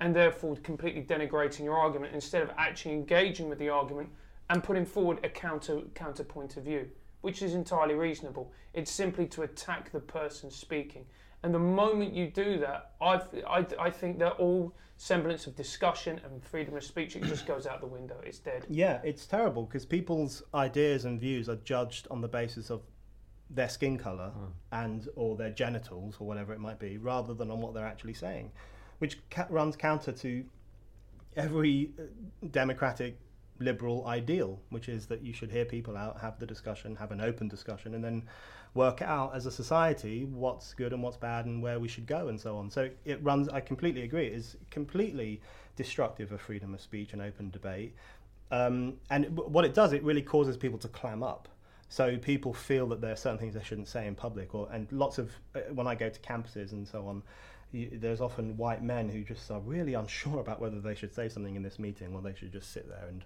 and therefore completely denigrating your argument instead of actually engaging with the argument and putting forward a counter counter point of view, which is entirely reasonable. It's simply to attack the person speaking. And the moment you do that, i I, I think that all semblance of discussion and freedom of speech it just goes out the window. It's dead. Yeah, it's terrible because people's ideas and views are judged on the basis of their skin color mm. and or their genitals or whatever it might be, rather than on what they're actually saying which ca- runs counter to every uh, democratic liberal ideal, which is that you should hear people out, have the discussion, have an open discussion, and then work out as a society what's good and what's bad and where we should go and so on. So it runs. I completely agree. It is completely destructive of freedom of speech and open debate. Um, and what it does, it really causes people to clam up. So people feel that there are certain things they shouldn't say in public, or and lots of uh, when I go to campuses and so on, there's often white men who just are really unsure about whether they should say something in this meeting or they should just sit there. And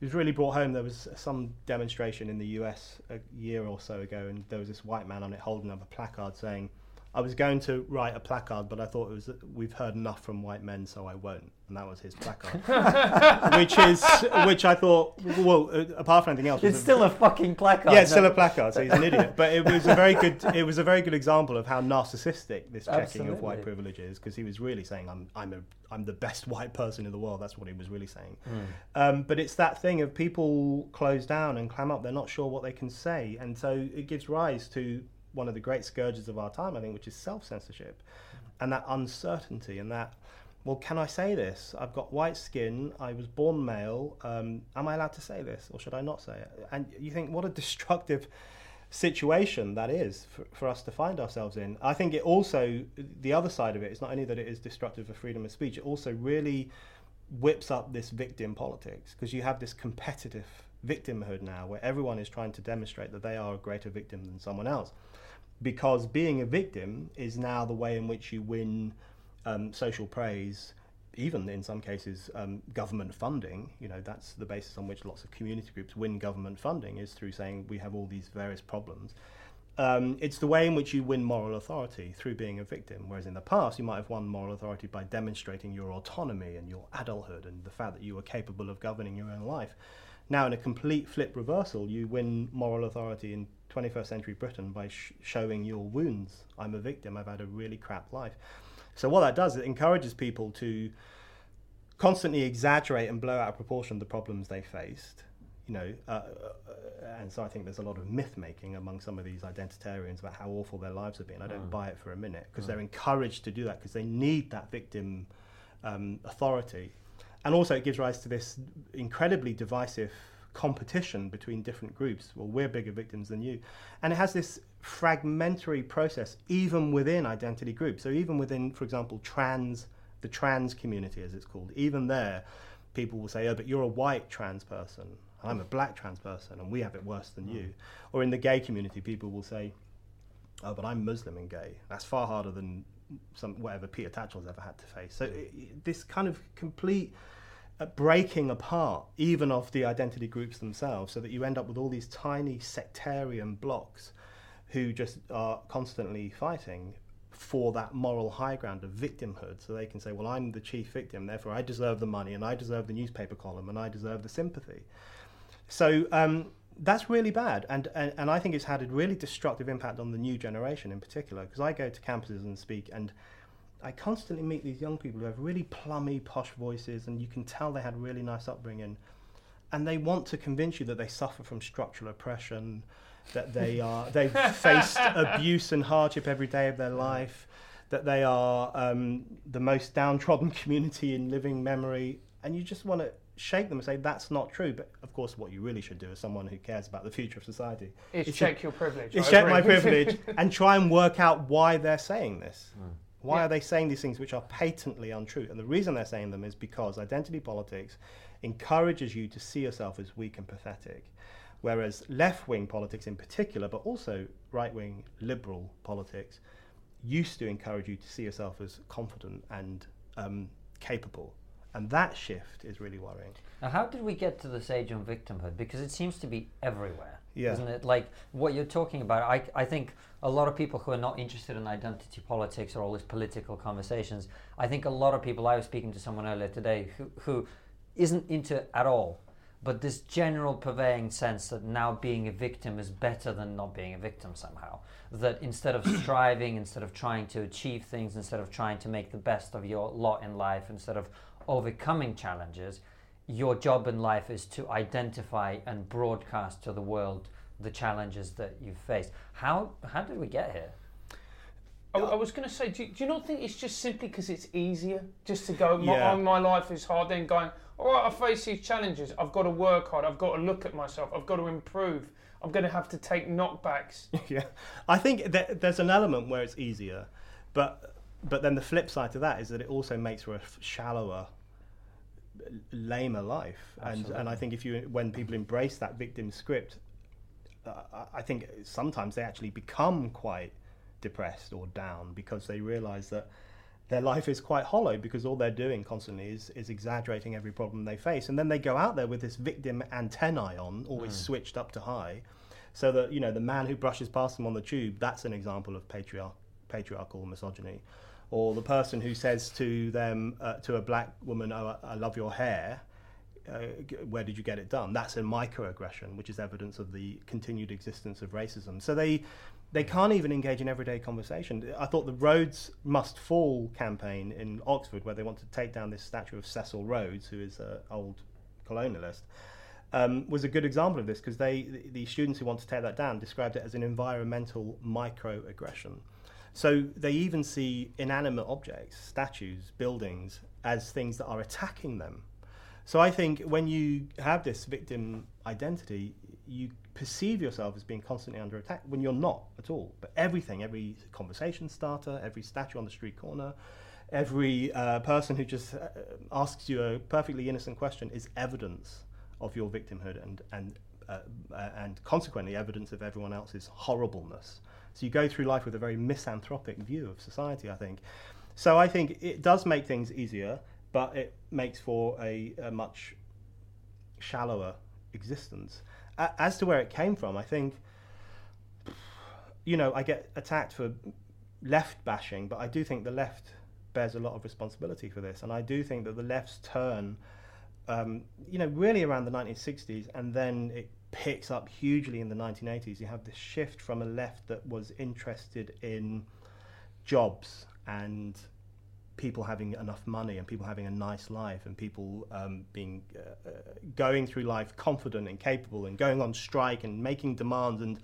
it was really brought home. There was some demonstration in the U.S. a year or so ago, and there was this white man on it holding up a placard saying, "I was going to write a placard, but I thought it was we've heard enough from white men, so I won't." And that was his placard, which is which I thought. Well, uh, apart from anything else, it's still a, a, fucking placard. Yeah, it's still a placard. So he's an idiot. But it was a very good. It was a very good example of how narcissistic this checking Absolutely. of white privilege is, because he was really saying, "I'm I'm a I'm the best white person in the world." That's what he was really saying. Mm. Um, but it's that thing of people close down and clam up. They're not sure what they can say, and so it gives rise to one of the great scourges of our time, I think, which is self censorship, and that uncertainty and that well, can I say this? I've got white skin. I was born male. Um, am I allowed to say this, or should I not say it? And you think, what a destructive situation that is for, for us to find ourselves in. I think it also, the other side of it is not only that it is destructive for freedom of speech, it also really whips up this victim politics because you have this competitive victimhood now where everyone is trying to demonstrate that they are a greater victim than someone else. Because being a victim is now the way in which you win um, social praise, even in some cases um, government funding, you know, that's the basis on which lots of community groups win government funding is through saying we have all these various problems. Um, it's the way in which you win moral authority through being a victim. Whereas in the past, you might have won moral authority by demonstrating your autonomy and your adulthood and the fact that you were capable of governing your own life. Now, in a complete flip reversal, you win moral authority in 21st century Britain by sh- showing your wounds. I'm a victim, I've had a really crap life. So what that does, is it encourages people to constantly exaggerate and blow out of proportion the problems they faced. You know, uh, uh, and so I think there's a lot of myth making among some of these identitarians about how awful their lives have been. I don't mm. buy it for a minute because mm. they're encouraged to do that because they need that victim um, authority, and also it gives rise to this incredibly divisive competition between different groups. Well, we're bigger victims than you. And it has this fragmentary process even within identity groups. So even within, for example, trans, the trans community as it's called, even there, people will say, oh, but you're a white trans person. I'm a black trans person and we have it worse than you. Mm. Or in the gay community, people will say, oh, but I'm Muslim and gay. That's far harder than some whatever Peter Tatchell's ever had to face. So it, this kind of complete breaking apart even of the identity groups themselves so that you end up with all these tiny sectarian blocks who just are constantly fighting for that moral high ground of victimhood. So they can say well i'm the chief victim therefore i deserve the money and i deserve the newspaper column and i deserve the sympathy. So um, that's really bad and, and, and i think it's had a really destructive impact on the new generation in particular because i go to campuses and speak and I constantly meet these young people who have really plummy, posh voices, and you can tell they had really nice upbringing. And they want to convince you that they suffer from structural oppression, that they are they've faced abuse and hardship every day of their life, that they are um, the most downtrodden community in living memory, and you just want to shake them and say that's not true. But of course, what you really should do as someone who cares about the future of society is check your privilege. Is check my privilege and try and work out why they're saying this. Mm. Why yeah. are they saying these things which are patently untrue? And the reason they're saying them is because identity politics encourages you to see yourself as weak and pathetic. Whereas left wing politics, in particular, but also right wing liberal politics, used to encourage you to see yourself as confident and um, capable. And that shift is really worrying. Now, how did we get to this age on victimhood? Because it seems to be everywhere yeah. isn't it? Like what you're talking about. I, I think a lot of people who are not interested in identity politics or all these political conversations, I think a lot of people, I was speaking to someone earlier today who, who isn't into it at all. But this general purveying sense that now being a victim is better than not being a victim somehow. That instead of striving, instead of trying to achieve things, instead of trying to make the best of your lot in life, instead of overcoming challenges, your job in life is to identify and broadcast to the world the challenges that you've faced. How how did we get here? I, I was going to say, do you, do you, not think it's just simply because it's easier just to go, my, yeah. oh, my life is hard, then going, all right, I face these challenges. I've got to work hard. I've got to look at myself. I've got to improve. I'm going to have to take knockbacks. yeah, I think that there's an element where it's easier, but but then the flip side to that is that it also makes for a shallower, lamer life. Absolutely. And and I think if you when people embrace that victim script, uh, I think sometimes they actually become quite depressed or down because they realise that their life is quite hollow because all they're doing constantly is, is exaggerating every problem they face. And then they go out there with this victim antennae on, always mm. switched up to high, so that, you know, the man who brushes past them on the tube, that's an example of patriarch, patriarchal misogyny. Or the person who says to them, uh, to a black woman, oh, I love your hair, uh, where did you get it done? That's a microaggression, which is evidence of the continued existence of racism. So they they can't even engage in everyday conversation. I thought the Rhodes Must Fall campaign in Oxford, where they want to take down this statue of Cecil Rhodes, who is an old colonialist, um, was a good example of this because they the, students who want to tear that down described it as an environmental microaggression. So they even see inanimate objects, statues, buildings, as things that are attacking them. So I think when you have this victim identity, you perceive yourself as being constantly under attack when you're not at all. But everything, every conversation starter, every statue on the street corner, every uh, person who just uh, asks you a perfectly innocent question is evidence of your victimhood and and uh, uh, and consequently evidence of everyone else's horribleness. So you go through life with a very misanthropic view of society, I think. So I think it does make things easier, but it makes for a, a much shallower existence as to where it came from, I think, you know, I get attacked for left bashing, but I do think the left bears a lot of responsibility for this, and I do think that the left's turn, um, you know, really around the 1960s, and then it picks up hugely in the 1980s. You have this shift from a left that was interested in jobs and people having enough money and people having a nice life and people um, being uh, uh, going through life confident and capable and going on strike and making demands. And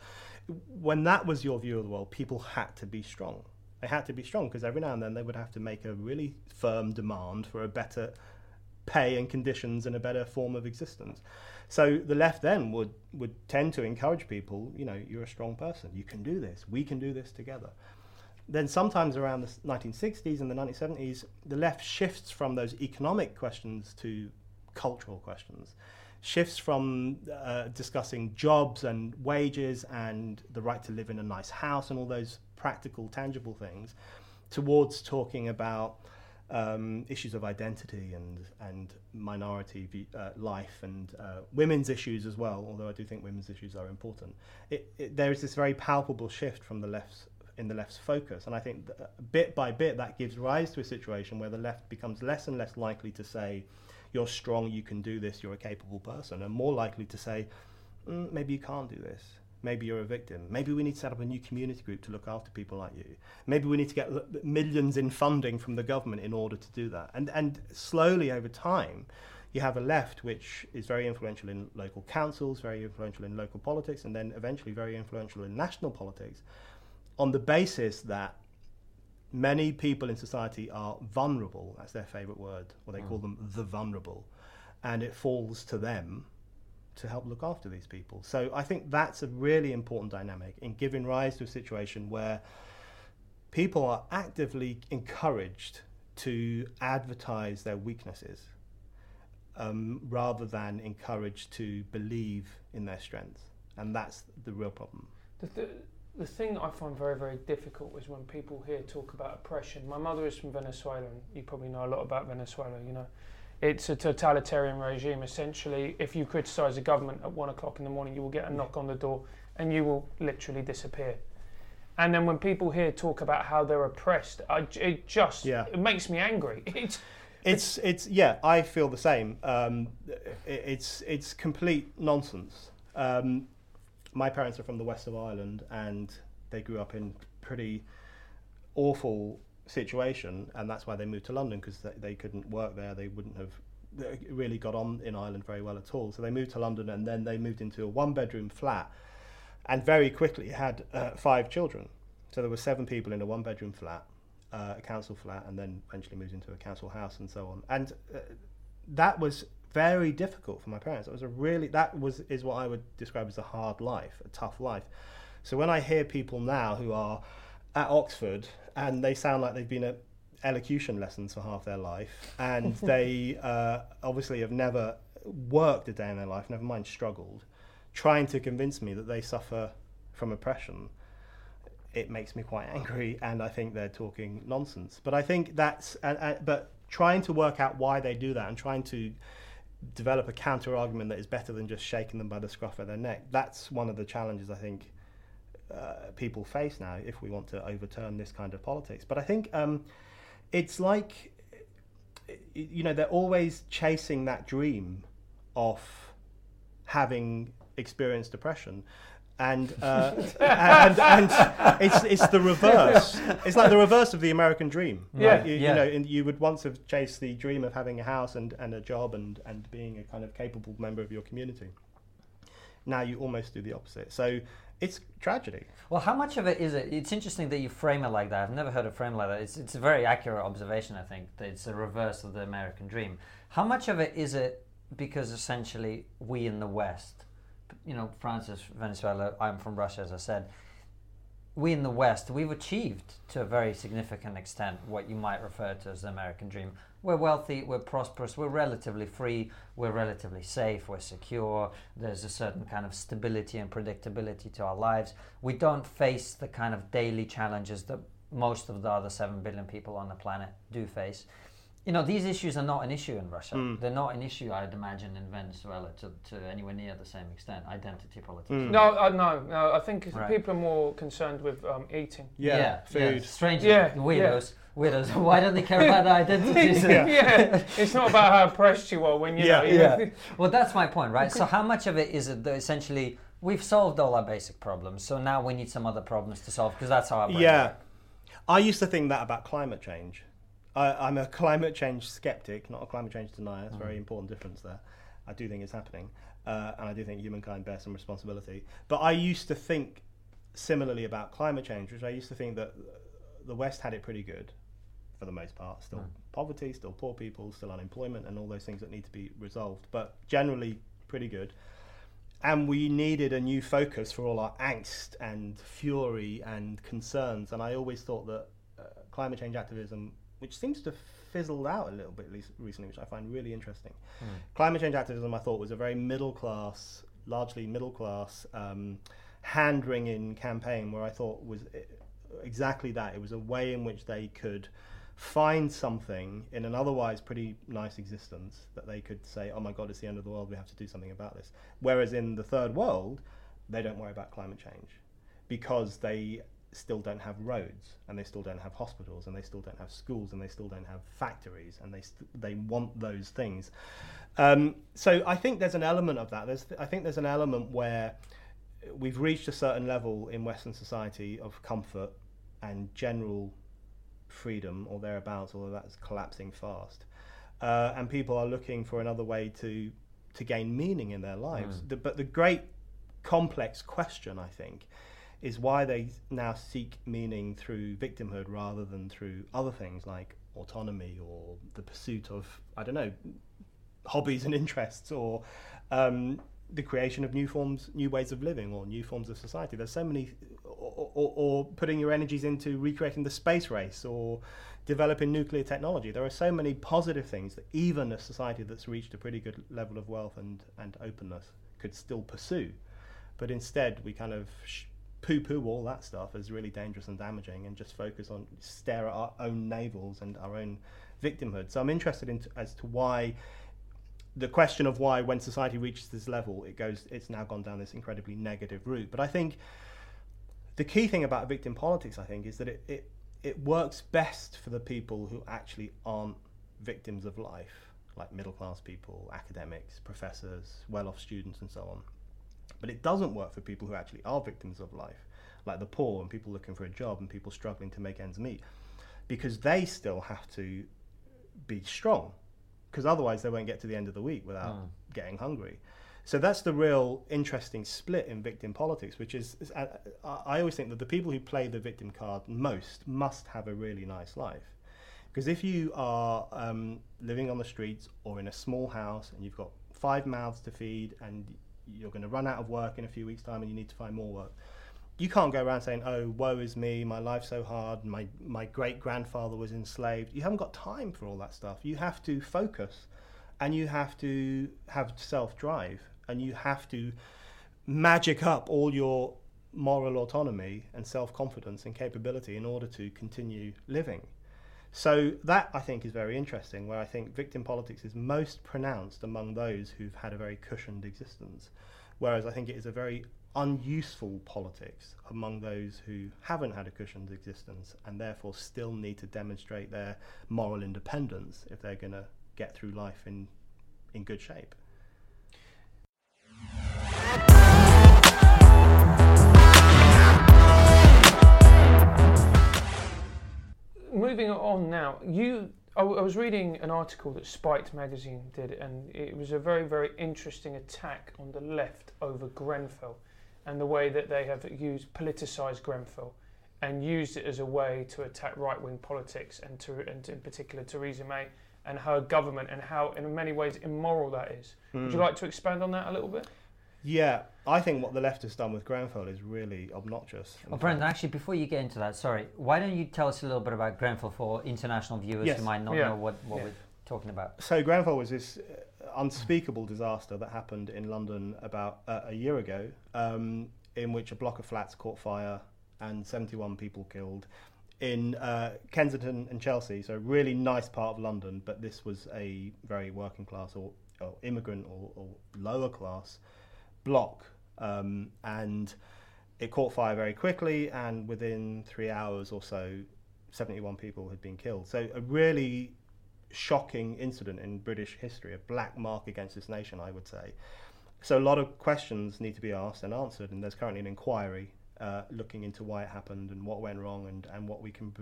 when that was your view of the world people had to be strong. They had to be strong because every now and then they would have to make a really firm demand for a better pay and conditions and a better form of existence so the left then would would tend to encourage people you know you're a strong person you can do this we can do this together. Then sometimes around the 1960s and the 1970s, the left shifts from those economic questions to cultural questions, shifts from uh, discussing jobs and wages and the right to live in a nice house and all those practical, tangible things, towards talking about um, issues of identity and and minority uh, life and uh, women's issues as well. Although I do think women's issues are important, it, it, there is this very palpable shift from the left's in the left's focus. And I think bit by bit that gives rise to a situation where the left becomes less and less likely to say, you're strong, you can do this, you're a capable person, and more likely to say, mm, maybe you can't do this. Maybe you're a victim. Maybe we need to set up a new community group to look after people like you. Maybe we need to get millions in funding from the government in order to do that. And, and slowly over time, you have a left which is very influential in local councils, very influential in local politics, and then eventually very influential in national politics, on the basis that many people in society are vulnerable, that's their favorite word, or they mm. call them the vulnerable, and it falls to them to help look after these people. So I think that's a really important dynamic in giving rise to a situation where people are actively encouraged to advertise their weaknesses um, rather than encouraged to believe in their strengths. And that's the real problem. The, the, the thing I find very, very difficult is when people here talk about oppression. My mother is from Venezuela, and you probably know a lot about Venezuela, you know. It's a totalitarian regime. Essentially, if you criticise the government at one o'clock in the morning, you will get a knock on the door and you will literally disappear. And then when people here talk about how they're oppressed, I, it just yeah. it makes me angry. It's, it's, it's yeah, I feel the same. Um, it, it's, it's complete nonsense. Um, my parents are from the west of Ireland and they grew up in pretty awful situation and that's why they moved to London because they, they couldn't work there they wouldn't have really got on in Ireland very well at all so they moved to London and then they moved into a one bedroom flat and very quickly had uh, five children so there were seven people in a one bedroom flat uh, a council flat and then eventually moved into a council house and so on and uh, that was very difficult for my parents. It was a really that was is what I would describe as a hard life, a tough life. So when I hear people now who are at Oxford and they sound like they've been at elocution lessons for half their life, and they uh, obviously have never worked a day in their life, never mind struggled, trying to convince me that they suffer from oppression, it makes me quite angry, and I think they're talking nonsense. But I think that's, but trying to work out why they do that and trying to develop a counter argument that is better than just shaking them by the scruff of their neck, that's one of the challenges I think uh, people face now if we want to overturn this kind of politics. But I think um, it's like, you know, they're always chasing that dream of having experienced depression and, uh, and and it's it's the reverse. It's like the reverse of the American dream. Right? Yeah, you, yeah. you know, and you would once have chased the dream of having a house and, and a job and, and being a kind of capable member of your community. Now you almost do the opposite. So it's tragedy. Well, how much of it is it? It's interesting that you frame it like that. I've never heard it framed like that. It's, it's a very accurate observation, I think, that it's the reverse of the American dream. How much of it is it because essentially we in the West, you know, Francis, Venezuela, I'm from Russia, as I said, we in the West, we've achieved to a very significant extent what you might refer to as the American dream. We're wealthy, we're prosperous, we're relatively free, we're relatively safe, we're secure, there's a certain kind of stability and predictability to our lives. We don't face the kind of daily challenges that most of the other 7 billion people on the planet do face. You know, these issues are not an issue in Russia. Mm. They're not an issue, I'd imagine, in Venezuela to, to anywhere near the same extent. Identity politics. Mm. No, uh, no, no. I think Right. people are more concerned with um, eating. Yeah, food. Strangers, Yeah, weirdos, weirdos. Why don't they care about their identities? yeah. it's not about how oppressed you are when you Yeah, know. yeah. Well, that's my point, right? So, how much of it is it that essentially we've solved all our basic problems, so now we need some other problems to solve because that's how our brain Yeah. works. I used to think that about climate change. I, I'm a climate change skeptic, not a climate change denier. It's a very important difference there. I do think it's happening, uh, and I do think humankind bears some responsibility. But I used to think similarly about climate change, which I used to think that the West had it pretty good for the most part. Still poverty, still poor people, still unemployment, and all those things that need to be resolved. But generally, pretty good and we needed a new focus for all our angst and fury and concerns. And I always thought that uh, climate change activism, which seems to fizzled out a little bit recently, which I find really interesting. Climate change activism, I thought, was a very middle class, largely middle class, um, hand wringing campaign where I thought was uh, exactly that. It was a way in which they could find something in an otherwise pretty nice existence that they could say, oh my God, it's the end of the world, we have to do something about this. Whereas in the third world, they don't worry about climate change because they still don't have roads and they still don't have hospitals and they still don't have schools and they still don't have factories and they st- they want those things. Um, so I think there's an element of that. There's I think there's an element where we've reached a certain level in Western society of comfort and general freedom or thereabouts, although that's collapsing fast. Uh, and people are looking for another way to to gain meaning in their lives. The, but the great complex question, I think, is why they now seek meaning through victimhood rather than through other things like autonomy or the pursuit of I don't know hobbies and interests or um, the creation of new forms, new ways of living, or new forms of society. There's so many, or, or, or putting your energies into recreating the space race or developing nuclear technology. There are so many positive things that even a society that's reached a pretty good level of wealth and, and openness could still pursue. But instead, we kind of sh- poo poo all that stuff as really dangerous and damaging and just focus on stare at our own navels and our own victimhood. So I'm interested in t- as to why the question of why when society reaches this level it goes it's now gone down this incredibly negative route but i think the key thing about victim politics i think is that it, it it works best for the people who actually aren't victims of life like middle class people academics professors well-off students and so on but it doesn't work for people who actually are victims of life like the poor and people looking for a job and people struggling to make ends meet because they still have to be strong because otherwise they won't get to the end of the week without Mm. getting hungry. So that's the real interesting split in victim politics, which is, is uh, I I always think that the people who play the victim card most must have a really nice life Because if you are um, living on the streets or in a small house and you've got five mouths to feed and you're going to run out of work in a few weeks' time and you need to find more work, you can't go around saying, "Oh, woe is me, my life's so hard, my my great grandfather was enslaved." You haven't got time for all that stuff. You have to focus, and you have to have self drive, and you have to magic up all your moral autonomy and self confidence and capability in order to continue living. So that I think is very interesting. Where I think victim politics is most pronounced among those who've had a very cushioned existence, whereas I think it is a very unuseful politics among those who haven't had a cushioned existence and therefore still need to demonstrate their moral independence if they're going to get through life in, in good shape. Now, you I, I was reading an article that Spiked magazine did, and it was a very, very interesting attack on the left over Grenfell and the way that they have used politicised Grenfell and used it as a way to attack right wing politics and, to, and in particular Theresa May and her government and how, in many ways, immoral that is. Mm. Would you hmm. like to expand on that a little bit? Yeah, I think what the left has done with Grenfell is really obnoxious. Well, Brendan, actually, before you get into that, sorry, why don't you tell us a little bit about Grenfell for international viewers yes. who might not yeah. know what, what yeah. we're talking about? So, Grenfell was this unspeakable disaster that happened in London about uh, a year ago, um, in which a block of flats caught fire and 71 people killed in uh, Kensington and Chelsea. So, a really nice part of London, but this was a very working class or, or immigrant or, or, lower class block. Um, and it caught fire very quickly, and within three hours or so, 71 people had been killed. So, a really shocking incident in British history, a black mark against this nation, I would say. So a lot of questions need to be asked and answered, and there's currently an inquiry uh, looking into why it happened and what went wrong and, and what we can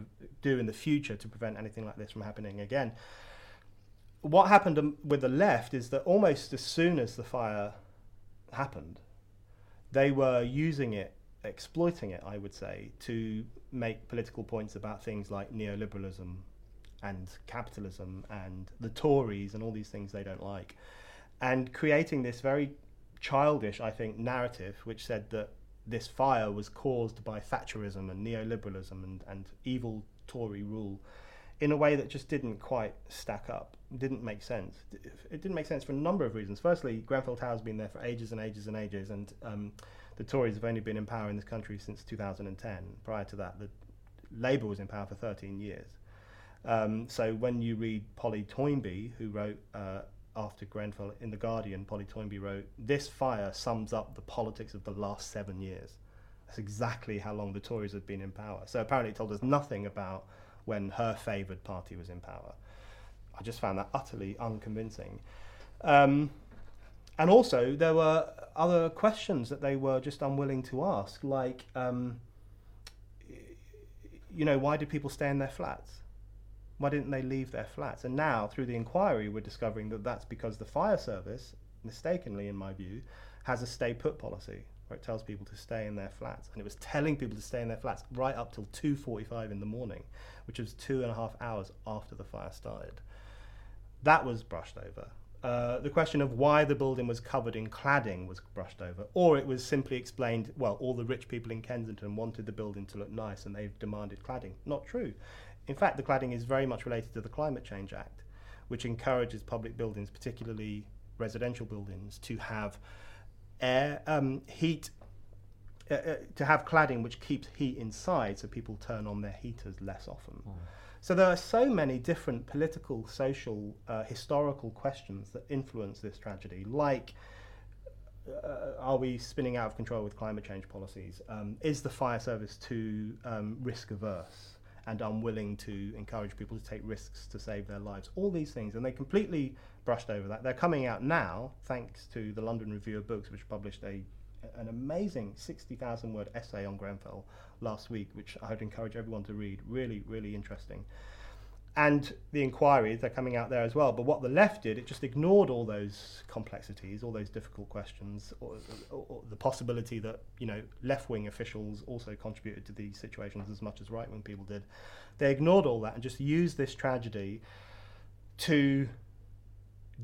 do in the future to prevent anything like this from happening again. What happened um, with the left is that almost as soon as the fire happened, they were using it, exploiting it, I would say, to make political points about things like neoliberalism and capitalism and the Tories and all these things they don't like, and creating this very childish, I think, narrative which said that this fire was caused by Thatcherism and neoliberalism and, and evil Tory rule in a way that just didn't quite stack up, didn't make sense. It didn't make sense for a number of reasons. Firstly, Grenfell Tower has been there for ages and ages and ages, and um, the Tories have only been in power in this country since 2010. Prior to that, the Labour was in power for 13 years. Um, so when you read Polly Toynbee, who wrote uh, after Grenfell in The Guardian, Polly Toynbee wrote, This fire sums up the politics of the last seven years. That's exactly how long the Tories have been in power. So apparently it told us nothing about when her favoured party was in power. I just found that utterly unconvincing. Um, and also, there were other questions that they were just unwilling to ask, like, um, you know, why did people stay in their flats? Why didn't they leave their flats? And now, through the inquiry, we're discovering that that's because the fire service, mistakenly in my view, has a stay put policy where it tells people to stay in their flats. And it was telling people to stay in their flats right up till 2.45 in the morning, which was two and a half hours after the fire started. That was brushed over. Uh, the question of why the building was covered in cladding was brushed over, or it was simply explained, well, all the rich people in Kensington wanted the building to look nice and they demanded cladding. Not true. In fact, the cladding is very much related to the Climate Change Act, which encourages public buildings, particularly residential buildings, to have air, um, heat, uh, uh, to have cladding which keeps heat inside so people turn on their heaters less often. Mm. So there are so many different political, social, uh, historical questions that influence this tragedy, like uh, are we spinning out of control with climate change policies? Um, is the fire service too um, risk averse? and unwilling to encourage people to take risks to save their lives. All these things, and they completely brushed over that. They're coming out now, thanks to the London Review of Books, which published a an amazing 60,000 word essay on Grenfell last week, which I would encourage everyone to read. Really, really interesting. and the inquiries they're coming out there as well. But what the left did, it just ignored all those complexities, all those difficult questions, or, or, or the possibility that you know left wing officials also contributed to these situations as much as right wing people did. They ignored all that and just used this tragedy to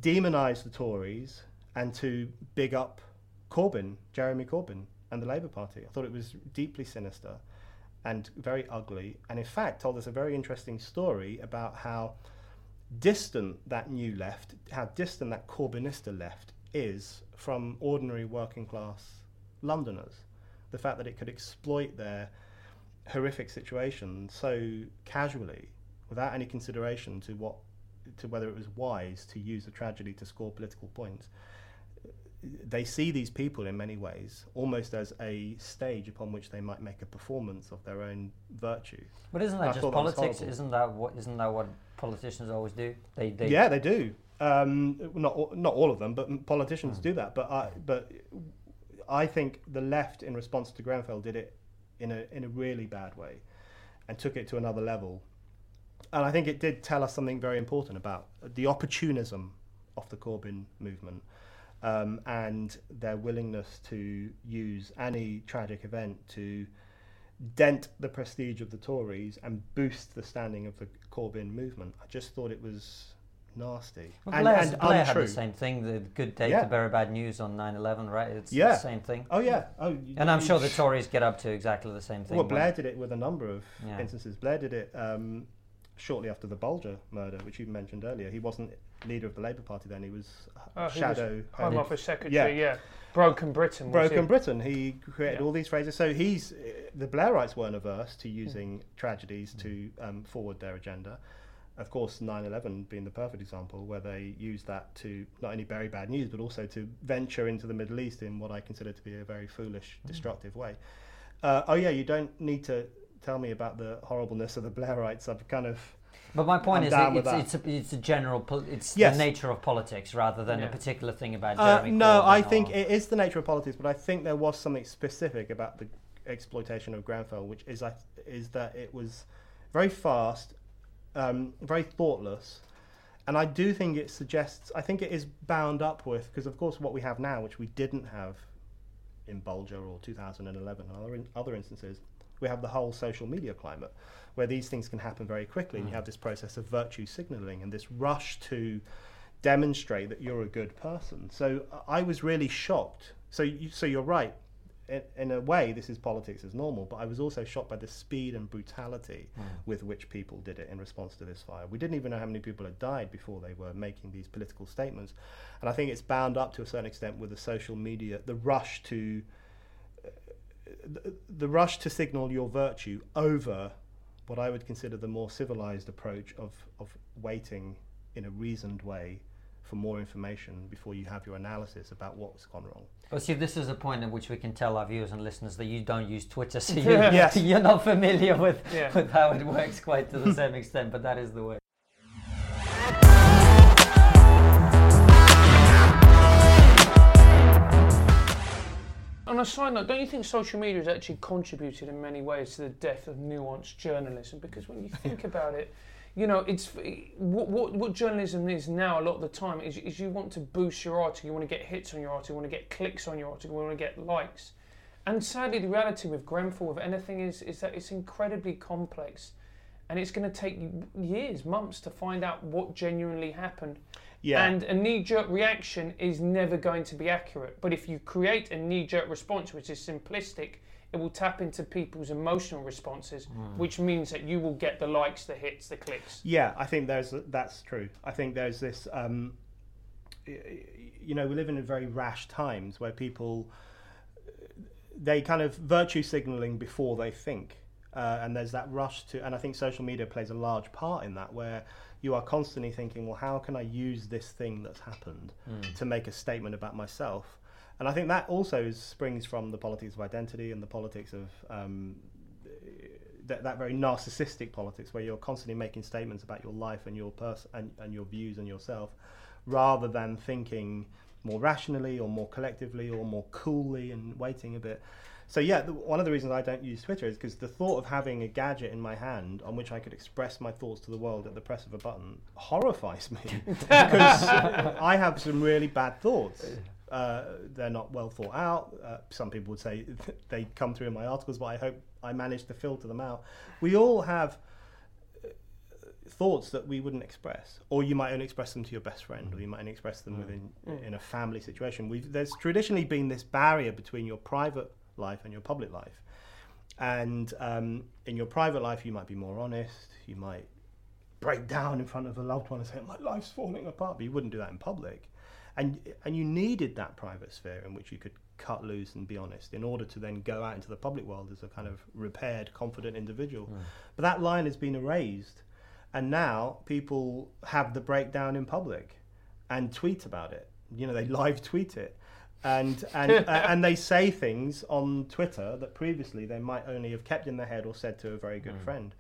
demonise the Tories and to big up Corbyn, Jeremy Corbyn, and the Labour Party. I thought it was deeply sinister and very ugly, and in fact told us a very interesting story about how distant that new left, how distant that Corbynista left is from ordinary working class Londoners. The fact that it could exploit their horrific situation so casually, without any consideration to what, to whether it was wise to use a tragedy to score political points they see these people in many ways almost as a stage upon which they might make a performance of their own virtue. But isn't that just politics? That isn't that what isn't that what politicians always do? They, they yeah, they do. Um, not not all of them, but politicians mm. do that. But I but I think the left, in response to Grenfell, did it in a in a really bad way, and took it to another level. And I think it did tell us something very important about the opportunism of the Corbyn movement um, and their willingness to use any tragic event to dent the prestige of the Tories and boost the standing of the Corbyn movement. I just thought it was nasty. Well, and, and Blair untrue. had the same thing. The good day yeah. to bear bad news on 9/11, right? It's yeah. the same thing. Oh yeah. Oh, and I'm sure the Tories get up to exactly the same thing. Well, Blair did it with a number of yeah. instances. Blair did it um, shortly after the Bulger murder, which you mentioned earlier. He wasn't leader of the Labour Party then. He was oh, shadow he was Home Office Secretary. Yeah. yeah. Broken Britain. Broken Britain. He created yeah. all these phrases. So he's the Blairites weren't averse to using mm. tragedies mm. to um, forward their agenda. Of course, 9/11 being the perfect example, where they used that to not only bury bad news, but also to venture into the Middle East in what I consider to be a very foolish, mm. destructive way. Uh, oh yeah, you don't need to tell me about the horribleness of the Blairites. I've kind of but my point I'm is, it's, it's, a, it's a general, it's yes. the nature of politics rather than yeah. a particular thing about uh, Jeremy. Uh, no, I think it is the nature of politics, but I think there was something specific about the exploitation of Grenfell, which is is that it was very fast, um, very thoughtless, and I do think it suggests. I think it is bound up with because, of course, what we have now, which we didn't have in Bulger or 2011 and other, in, other instances, we have the whole social media climate where these things can happen very quickly, mm. and you mm. have this process of virtue signaling and this rush to demonstrate that you're a good person. So I was really shocked. So, you, so you're right. In, in, a way, this is politics as normal, but I was also shocked by the speed and brutality mm. with which people did it in response to this fire. We didn't even know how many people had died before they were making these political statements. And I think it's bound up to a certain extent with the social media, the rush to the, rush to signal your virtue over what I would consider the more civilized approach of, of waiting in a reasoned way for more information before you have your analysis about what's gone wrong. Well, see, this is a point at which we can tell our viewers and listeners that you don't use Twitter, so you, yes. you're not familiar with, yeah. with how it works quite to the same extent, but that is the way. On a side note, don't you think social media has actually contributed in many ways to the death of nuanced journalism? Because when you think about it, you know, it's what, what, what journalism is now a lot of the time is, is you want to boost your article, you want to get hits on your article, you want to get clicks on your article, you want to get likes. And sadly, the reality with Grenfell, with anything, is, is that it's incredibly complex. And it's going to take years, months to find out what genuinely happened. Yeah. And a knee jerk reaction is never going to be accurate. But if you create a knee jerk response, which is simplistic, it will tap into people's emotional responses, mm. which means that you will get the likes, the hits, the clicks. Yeah, I think there's that's true. I think there's this. Um, you know, we live in very rash times where people they kind of virtue signaling before they think, uh, and there's that rush to. And I think social media plays a large part in that, where you are constantly thinking, well, how can I use this thing that's happened mm. to make a statement about myself? And I think that also springs from the politics of identity and the politics of um, that, that very narcissistic politics where you're constantly making statements about your life and your person and, and your views and yourself rather than thinking more rationally or more collectively or more coolly and waiting a bit. So yeah, the, one of the reasons I don't use Twitter is because the thought of having a gadget in my hand on which I could express my thoughts to the world at the press of a button horrifies me because I have some really bad thoughts. Uh, they're not well thought out. Uh, some people would say they come through in my articles, but I hope I managed to filter them out. We all have uh, thoughts that we wouldn't express, or you might only express them to your best friend, or you might only express them within Mm. in a family situation. We've, there's traditionally been this barrier between your private life and your public life, and um, in your private life, you might be more honest. You might break down in front of a loved one and say, "My life's falling apart," but you wouldn't do that in public, and and you needed that private sphere in which you could cut loose and be honest in order to then go out into the public world as a kind of repaired, confident individual. But that line has been erased, and now people have the breakdown in public and tweet about it. You know, they live tweet it. And and uh, and they say things on Twitter that previously they might only have kept in their head or said to a very good friend.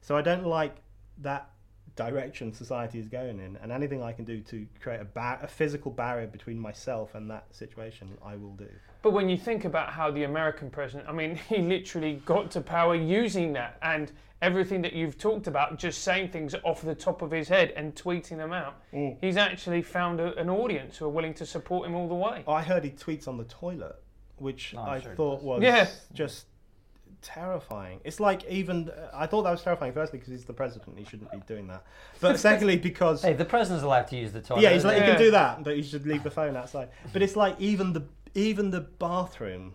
So I don't like that direction society is going in, and anything I can do to create a, bar- a physical barrier between myself and that situation, I will do. But when you think about how the American president, I mean, he literally got to power using that and everything that you've talked about, just saying things off the top of his head and tweeting them out. Mm. He's actually found a, an audience who are willing to support him all the way. I heard he tweets on the toilet, which Oh, I'm sure thought was Yeah. just terrifying. It's like even I thought that was terrifying. Firstly, because he's the president, he shouldn't be doing that. But secondly, because Hey, the president's allowed to use the toilet. yeah, he's like, isn't you can do that, but you should leave the phone outside. But it's like even the even the bathroom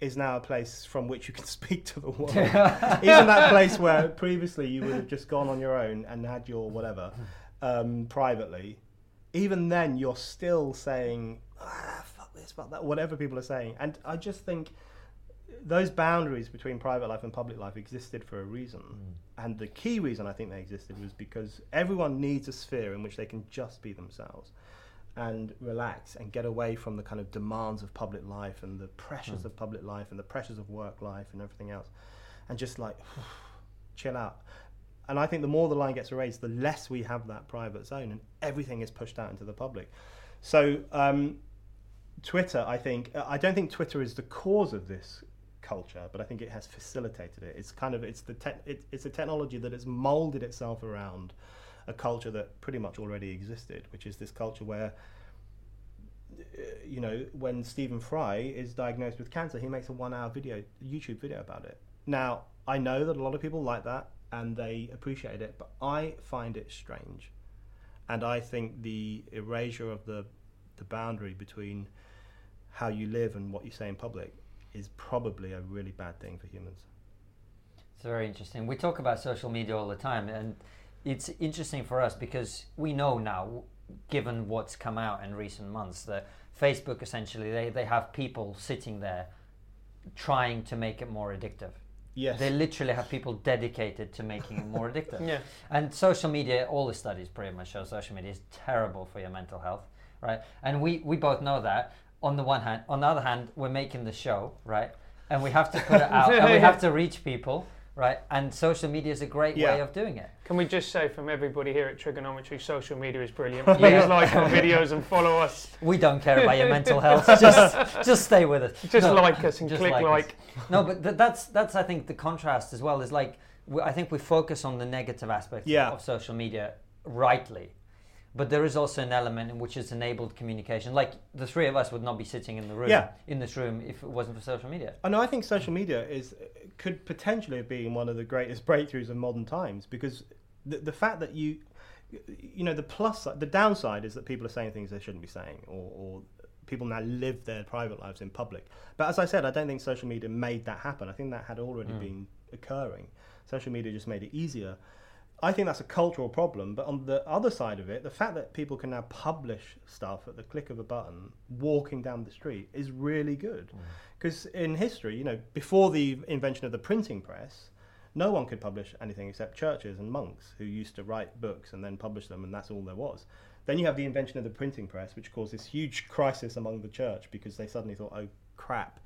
is now a place from which you can speak to the world. even that place where previously you would have just gone on your own and had your whatever um, privately. Even then, you're still saying, ah, "Fuck this, fuck that," whatever people are saying, and I just think those boundaries between private life and public life existed for a reason. And the key reason I think they existed was because everyone needs a sphere in which they can just be themselves and relax and get away from the kind of demands of public life and the pressures of public life and the pressures of work life and everything else. And just like chill out. And I think the more the line gets erased, the less we have that private zone and everything is pushed out into the public. So, um, Twitter, I think, I don't think Twitter is the cause of this culture, but I think it has facilitated it. It's kind of it's the te- it, it's a technology that has molded itself around a culture that pretty much already existed, which is this culture where you know when Stephen Fry is diagnosed with cancer, he makes a one-hour video, YouTube video about it. Now I know that a lot of people like that and they appreciate it, but I find it strange, and I think the erasure of the the boundary between how you live and what you say in public is probably a really bad thing for humans. It's very interesting. We talk about social media all the time, and it's interesting for us because we know now, given what's come out in recent months, that Facebook essentially they, they have people sitting there trying to make it more addictive. Yes. They literally have people dedicated to making it more addictive. Yeah. And social media, all the studies pretty much show social media is terrible for your mental health, right? And we, we both know that on the one hand. On the other hand, we're making the show, right? And we have to put it out and we have to reach people, right? And social media is a great way of doing it. Can we just say from everybody here at Triggernometry, social media is brilliant. Yeah. Please like our videos and follow us. We don't care about your mental health. Just just stay with us. Just No, like us and just click like us. like. No, but th- that's that's I think the contrast as well is like we, I think we focus on the negative aspects Yeah. of social media rightly, but there is also an element in which it's enabled communication. Like the three of us would not be sitting in the room Yeah. in this room if it wasn't for social media. I know. I think social media is could potentially have been one of the greatest breakthroughs of modern times because the, the fact that you, you know, the plus, side- the downside is that people are saying things they shouldn't be saying, or, or people now live their private lives in public. But as I said, I don't think social media made that happen. I think that had already hmm. been occurring. Social media just made it easier. I think that's a cultural problem. But on the other side of it, the fact that people can now publish stuff at the click of a button, walking down the street, is really good. Mm. Because in history, you know, before the invention of the printing press, no one could publish anything except churches and monks who used to write books and then publish them, and that's all there was. Then you have the invention of the printing press, which caused this huge crisis among the church because they suddenly thought, oh crap,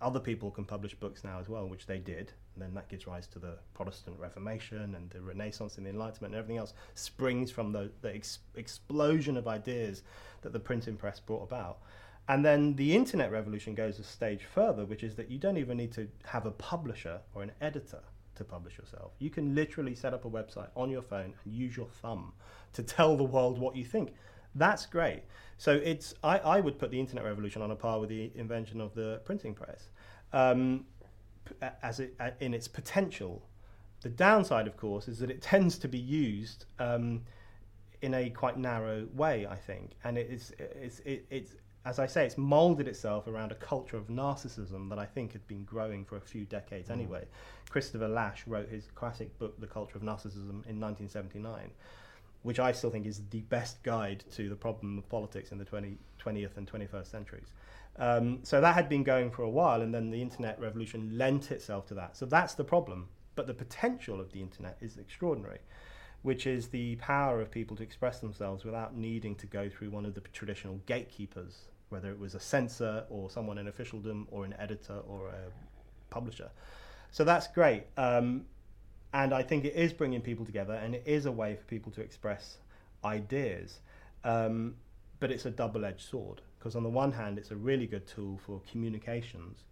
other people can publish books now as well, which they did. And then that gives rise to the Protestant Reformation and the Renaissance and the Enlightenment and everything else springs from the, the ex- explosion of ideas that the printing press brought about. And then the internet revolution goes a stage further, which is that you don't even need to have a publisher or an editor to publish yourself. You can literally set up a website on your phone and use your thumb to tell the world what you think. That's great. So it's I, I would put the internet revolution on a par with the invention of the printing press, um, as it in its potential. The downside, of course, is that it tends to be used um, in a quite narrow way. I think, and it is it's it, it's as I say, it's molded itself around a culture of narcissism that I think had been growing for a few decades mm. anyway. Christopher Lasch wrote his classic book, The Culture of Narcissism, in 1979, which I still think is the best guide to the problem of politics in the 20, 20th and 21st centuries. Um, so that had been going for a while, and then the internet revolution lent itself to that. So that's the problem. But the potential of the internet is extraordinary which is the power of people to express themselves without needing to go through one of the traditional gatekeepers whether it was a censor or someone in officialdom or an editor or a publisher. So that's great. Um, and I think it is bringing people together and it is a way for people to express ideas. Um, but it's a double edged sword because, on the one hand, it's a really good tool for communications.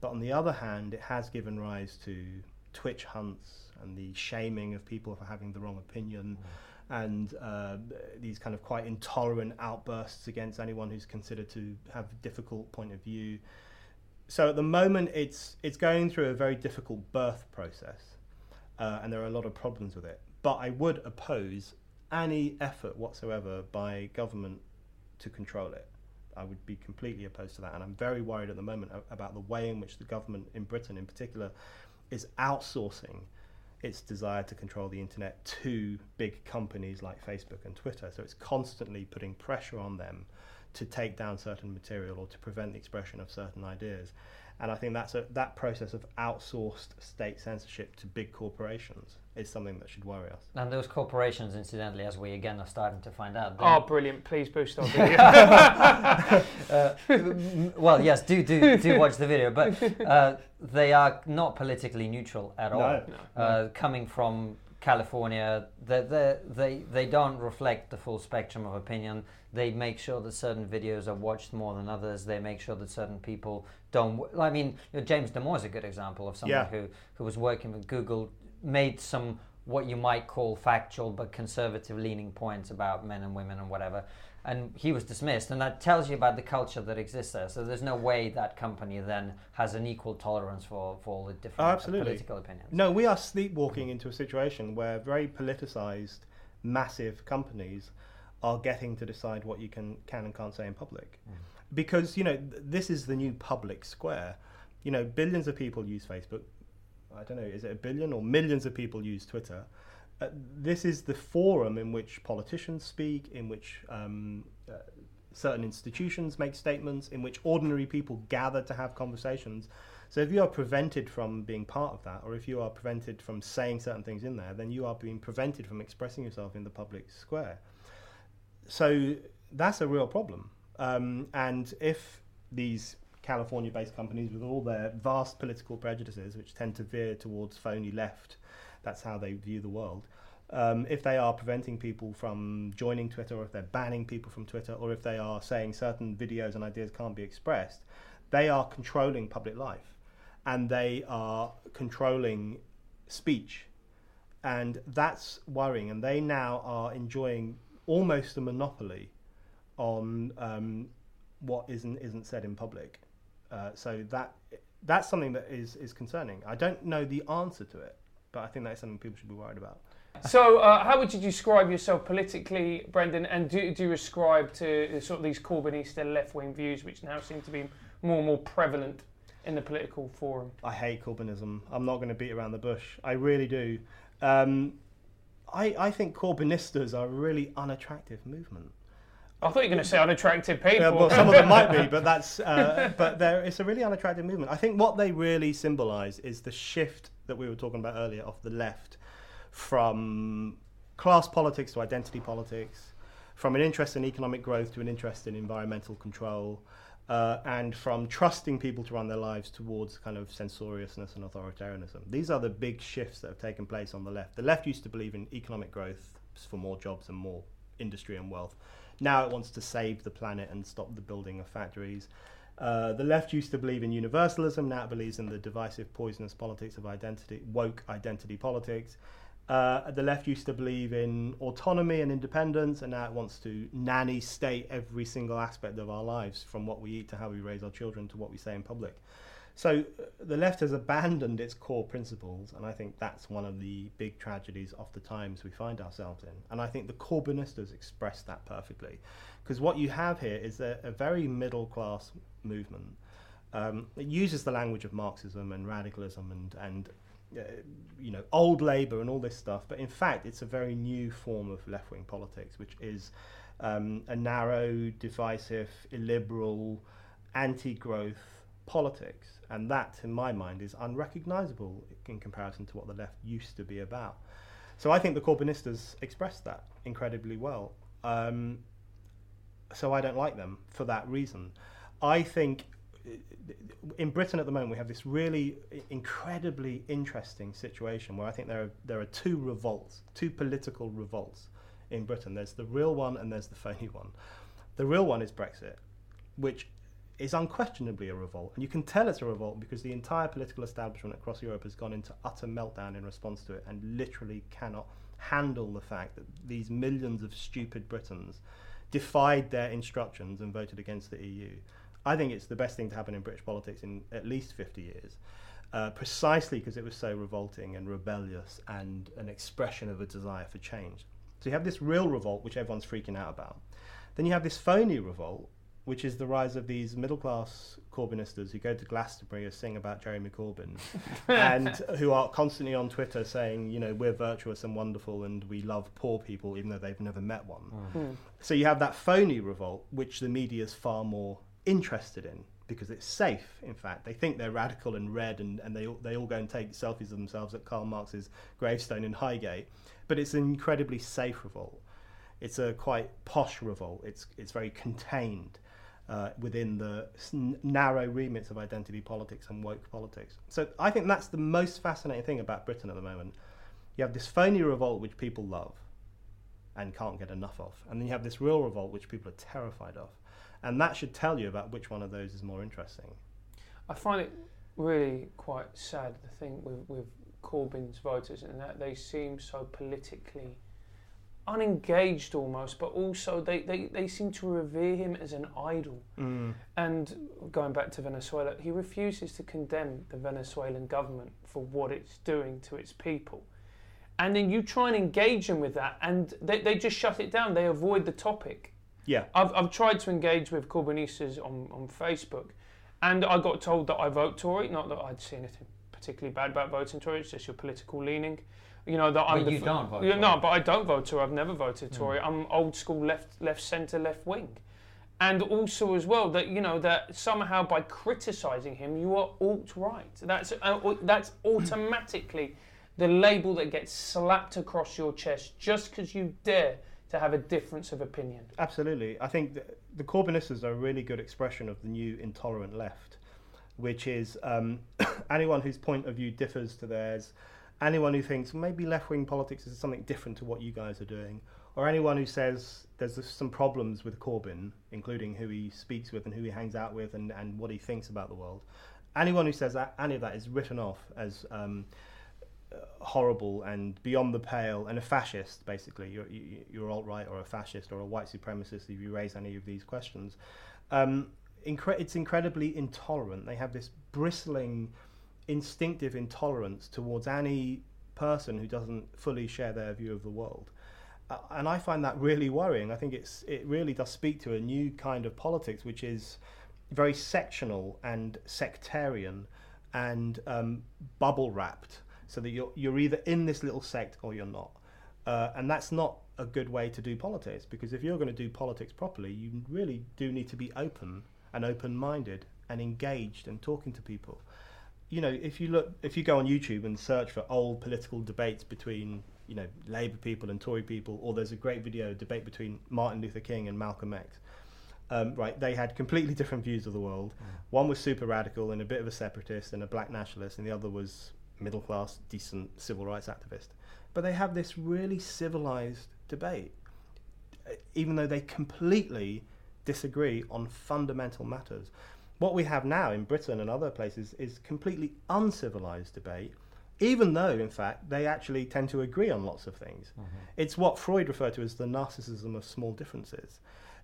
But on the other hand, it has given rise to Twitch hunts and the shaming of people for having the wrong opinion. Mm and uh, these kind of quite intolerant outbursts against anyone who's considered to have a difficult point of view. So at the moment, it's it's going through a very difficult birth process, uh, and there are a lot of problems with it. But I would oppose any effort whatsoever by government to control it. I would be completely opposed to that, and I'm very worried at the moment about the way in which the government in Britain, in particular, is outsourcing its desire to control the internet to big companies like Facebook and Twitter. So it's constantly putting pressure on them to take down certain material or to prevent the expression of certain ideas. And I think that's a, that process of outsourced state censorship to big corporations is something that should worry us. And those corporations, incidentally, as we again are starting to find out. Oh, brilliant! Please boost our video. uh, well, yes, do do do watch the video, but uh, they are not politically neutral at all. No, no. Uh, coming from California, they, they, they, they don't reflect the full spectrum of opinion. They make sure that certain videos are watched more than others. They make sure that certain people don't. I mean, you know, James Damore is a good example of someone yeah. who, who was working with Google, made some what you might call factual but conservative leaning points about men and women and whatever and he was dismissed. And that tells you about the culture that exists there. So there's no way that company then has an equal tolerance for, for all the different oh, political opinions. No, we are sleepwalking into a situation where very politicized, massive companies are getting to decide what you can can and can't say in public. Mm. Because, you know, th- this is the new public square. You know, billions of people use Facebook. I don't know, is it a billion or millions of people use Twitter? Uh, this is the forum in which politicians speak, in which um, uh, certain institutions make statements, in which ordinary people gather to have conversations. So if you are prevented from being part of that, or if you are prevented from saying certain things in there, then you are being prevented from expressing yourself in the public square. So that's a real problem. Um, and if these California based companies, with all their vast political prejudices, which tend to veer towards phony left, that's how they view the world. Um, if they are preventing people from joining Twitter, or if they're banning people from Twitter, or if they are saying certain videos and ideas can't be expressed, they are controlling public life and they are controlling speech. And that's worrying. And they now are enjoying almost a monopoly on um, what isn't, isn't said in public. Uh, so that that's something that is, is concerning. I don't know the answer to it. But I think that's something people should be worried about. So, uh, how would you describe yourself politically, Brendan? And do, do you ascribe to sort of these Corbynista left wing views, which now seem to be more and more prevalent in the political forum? I hate Corbynism. I'm not going to beat around the bush. I really do. Um, I, I think Corbynistas are a really unattractive movement. I thought you were going to say unattractive people. Yeah, well, some of them might be, but that's uh, but it's a really unattractive movement. I think what they really symbolise is the shift that we were talking about earlier off the left from class politics to identity politics, from an interest in economic growth to an interest in environmental control, uh, and from trusting people to run their lives towards kind of censoriousness and authoritarianism. These are the big shifts that have taken place on the left. The left used to believe in economic growth for more jobs and more industry and wealth. Now it wants to save the planet and stop the building of factories. Uh, the left used to believe in universalism, now it believes in the divisive, poisonous politics of identity, woke identity politics. Uh, the left used to believe in autonomy and independence, and now it wants to nanny state every single aspect of our lives, from what we eat to how we raise our children to what we say in public. So uh, the left has abandoned its core principles, and I think that's one of the big tragedies of the times we find ourselves in. And I think the Corbynistas expressed that perfectly, because what you have here is a, a very middle class movement. Um, it uses the language of Marxism and radicalism and and uh, you know old Labour and all this stuff, but in fact it's a very new form of left wing politics, which is um, a narrow, divisive, illiberal, anti growth politics, and that, in my mind, is unrecognisable in comparison to what the left used to be about. So I think the Corbynistas expressed that incredibly well. Um, so I don't like them for that reason. I think in Britain at the moment we have this really incredibly interesting situation where I think there are there are two revolts, two political revolts in Britain. There's the real one and there's the phony one. The real one is Brexit, which is unquestionably a revolt. And you can tell it's a revolt because the entire political establishment across Europe has gone into utter meltdown in response to it and literally cannot handle the fact that these millions of stupid Britons defied their instructions and voted against the EU. I think it's the best thing to happen in British politics in at least 50 years. Uh, precisely because it was so revolting and rebellious and an expression of a desire for change. So you have this real revolt, which everyone's freaking out about. Then you have this phony revolt, which is the rise of these middle class Corbynistas who go to Glastonbury and sing about Jeremy Corbyn and who are constantly on Twitter saying, you know, we're virtuous and wonderful and we love poor people even though they've never met one. Mm. So you have that phony revolt, which the media is far more interested in because it's safe, in fact. They think they're radical and red and, and they, they all go and take selfies of themselves at Karl Marx's gravestone in Highgate. But it's an incredibly safe revolt. It's a quite posh revolt. It's, it's very contained uh, within the narrow remits of identity politics and woke politics. So I think that's the most fascinating thing about Britain at the moment. You have this phony revolt which people love and can't get enough of, and then you have this real revolt which people are terrified of, and that should tell you about which one of those is more interesting. I find it really quite sad the thing with, with Corbyn's voters and that they seem so politically unengaged almost, but also they, they, they seem to revere him as an idol. Mm. And going back to Venezuela, he refuses to condemn the Venezuelan government for what it's doing to its people. And then you try and engage them with that, and they, they just shut it down. They avoid the topic. Yeah. I've, I've tried to engage with Corbynistas on, on Facebook, and I got told that I vote Tory. Not that I'd see anything particularly bad about voting Tory, it's just your political leaning you know that I'm. But you f- don't vote. Yeah, no, but I don't vote Tory. I've never voted Tory. Mm. I'm old school left, left centre, left wing, and also as well that you know that somehow by criticising him you are alt right. That's uh, that's automatically the label that gets slapped across your chest just because you dare to have a difference of opinion. Absolutely, I think the, Corbynistas are a really good expression of the new intolerant left, which is um, anyone whose point of view differs to theirs anyone who thinks maybe left wing politics is something different to what you guys are doing, or anyone who says there's some problems with Corbyn, including who he speaks with and who he hangs out with and, and what he thinks about the world, anyone who says that any of that is written off as um, horrible and beyond the pale and a fascist, basically. You're, you're alt right or a fascist or a white supremacist if you raise any of these questions. Um, incre- it's incredibly intolerant. They have this bristling instinctive intolerance towards any person who doesn't fully share their view of the world. Uh, and I find that really worrying. I think it's it really does speak to a new kind of politics, which is very sectional and sectarian and um, bubble wrapped, so that you're you're either in this little sect or you're not. Uh, and that's not a good way to do politics because if you're going to do politics properly, you really do need to be open and open minded and engaged and talking to people you know, if you look, if you go on YouTube and search for old political debates between, you know, Labour people and Tory people, or there's a great video debate between Martin Luther King and Malcolm X. Um, right, they had completely different views of the world. Mm. One was super radical and a bit of a separatist and a black nationalist, and the other was middle class, decent civil rights activist. But they have this really civilized debate. even though they completely disagree on fundamental matters. What we have now in Britain and other places is completely uncivilized debate, even though, in fact, they actually tend to agree on lots of things. Mm-hmm. It's what Freud referred to as the narcissism of small differences.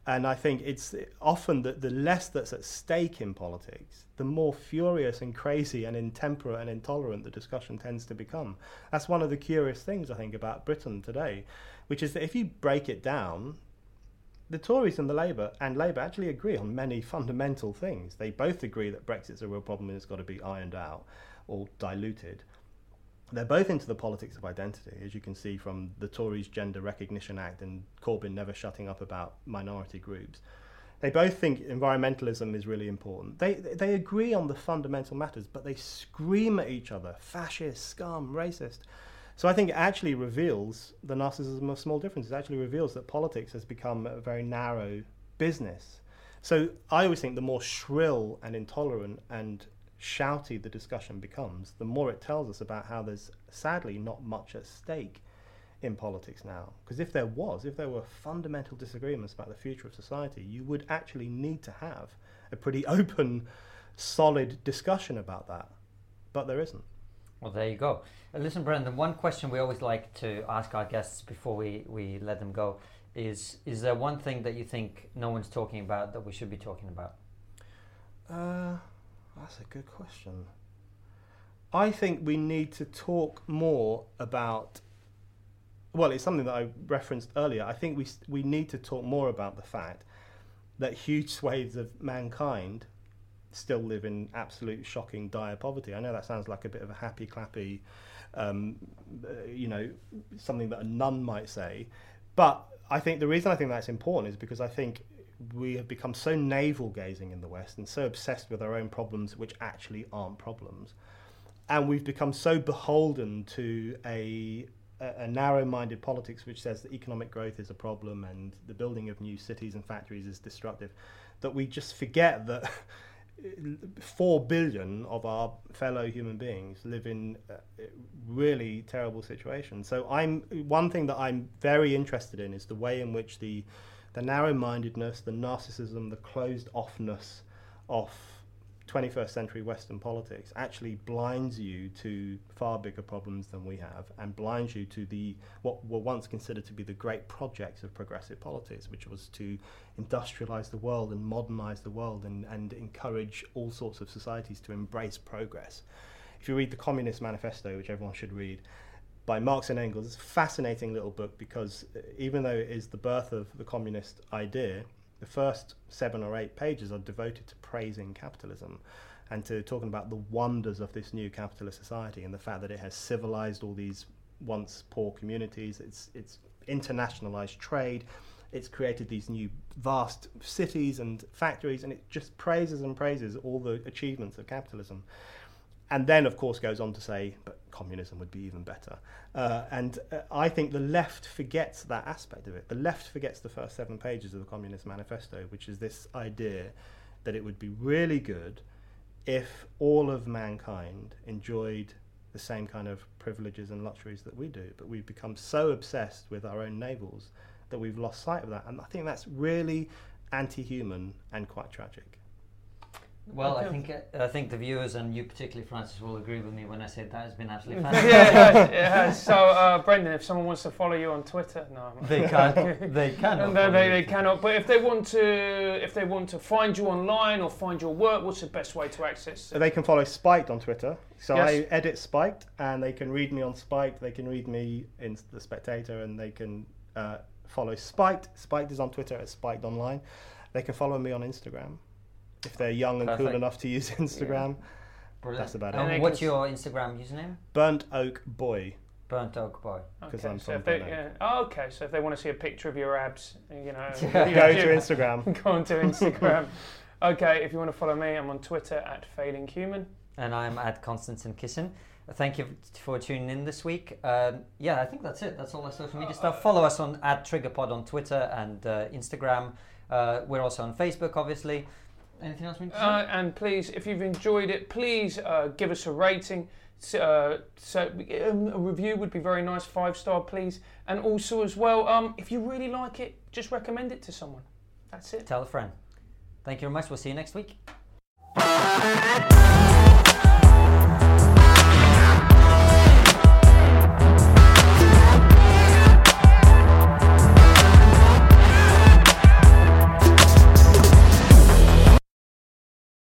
And I think it's often that the less that's at stake in politics, the more furious and crazy and intemperate and intolerant the discussion tends to become. That's one of the curious things I think about Britain today, which is that if you break it down, the Tories and the Labour and Labour actually agree on many fundamental things. They both agree that Brexit's a real problem and it's got to be ironed out or diluted. They're both into the politics of identity, as you can see from the Tories' Gender Recognition Act and Corbyn never shutting up about minority groups. They both think environmentalism is really important. They, they agree on the fundamental matters, but they scream at each other fascist, scum, racist. So I think it actually reveals the narcissism of small differences. It actually reveals that politics has become a very narrow business. So I always think the more shrill and intolerant and shouty the discussion becomes, the more it tells us about how there's sadly not much at stake in politics now. Because if there was, if there were fundamental disagreements about the future of society, you would actually need to have a pretty open, solid discussion about that. But there isn't. Well, there you go. Uh, listen, Brendan, one question we always like to ask our guests before we, we let them go is Is there one thing that you think no one's talking about that we should be talking about? Uh, that's a good question. I think we need to talk more about. Well, it's something that I referenced earlier. I think we we need to talk more about the fact that huge swathes of mankind still live in absolute shocking dire poverty. I know that sounds like a bit of a happy clappy, um, uh, you know, something that a nun might say, but I think the reason I think that's important is because I think we have become so navel gazing in the West and so obsessed with our own problems, which actually aren't problems. And we've become so beholden to a, a, a narrow minded politics which says that economic growth is a problem and the building of new cities and factories is destructive that we just forget that. Four billion of our fellow human beings live in uh, really terrible situations. So, I'm one thing that I'm very interested in is the way in which the the narrow mindedness, the narcissism, the closed offness of 21st century Western politics actually blinds you to far bigger problems than we have and blinds you to the what were once considered to be the great projects of progressive politics, which was to industrialize the world and modernize the world and, and encourage all sorts of societies to embrace progress. If you read the Communist Manifesto, which everyone should read, by Marx and Engels. It's a fascinating little book because uh, even though it is the birth of the communist idea, the first seven or eight pages are devoted to praising capitalism and to talking about the wonders of this new capitalist society and the fact that it has civilized all these once poor communities. It's it's internationalized trade. It's created these new vast cities and factories, and it just praises and praises all the achievements of capitalism and then, of course, goes on to say, but communism would be even better. Uh, and uh, I think the left forgets that aspect of it. The left forgets the first seven pages of the Communist Manifesto, which is this idea that it would be really good if all of mankind enjoyed the same kind of privileges and luxuries that we do. But we've become so obsessed with our own navels that we've lost sight of that. And I think that's really anti human and quite tragic. Well, I think uh, I think the viewers and you particularly, Francis, will agree with me when I say that has been absolutely fantastic. yeah, it has, it has. So, uh, Brendan, if someone wants to follow you on Twitter, no, they can't. They cannot. No, they, they cannot. But if they want to, if they want to find you online or find your work, what's the best way to access? They can follow Spiked on Twitter. So yes. I edit Spiked, and they can read me on Spiked. They can read me in the Spectator, and they can uh, follow Spiked. Spiked is on Twitter at Spiked Online. They can follow me on Instagram if they're young and Perfect. cool enough to use Instagram. Yeah. That's about and it. what's your Instagram username? Burnt Oak Boy. Burnt Oak Boy. Because okay, I'm so from they, yeah. oh, okay, so if they want to see a picture of your abs, you know, go to Instagram. go on to Instagram. okay, if you want to follow me, I'm on Twitter at Failing Human. And I'm at Konstantin Kisin. Thank you for tuning in this week. Um, yeah, I think that's it. That's all our social media stuff. Follow us on at TriggerPod on Twitter and uh, Instagram. Uh, we're also on Facebook, obviously. Anything else we need to say? Uh, and please, if you've enjoyed it, please uh, give us a rating. Uh, so um, a review would be very nice, five star, please. And also as well, um, if you really like it, just recommend it to someone. That's it. Tell a friend. Thank you very much. We'll see you next week.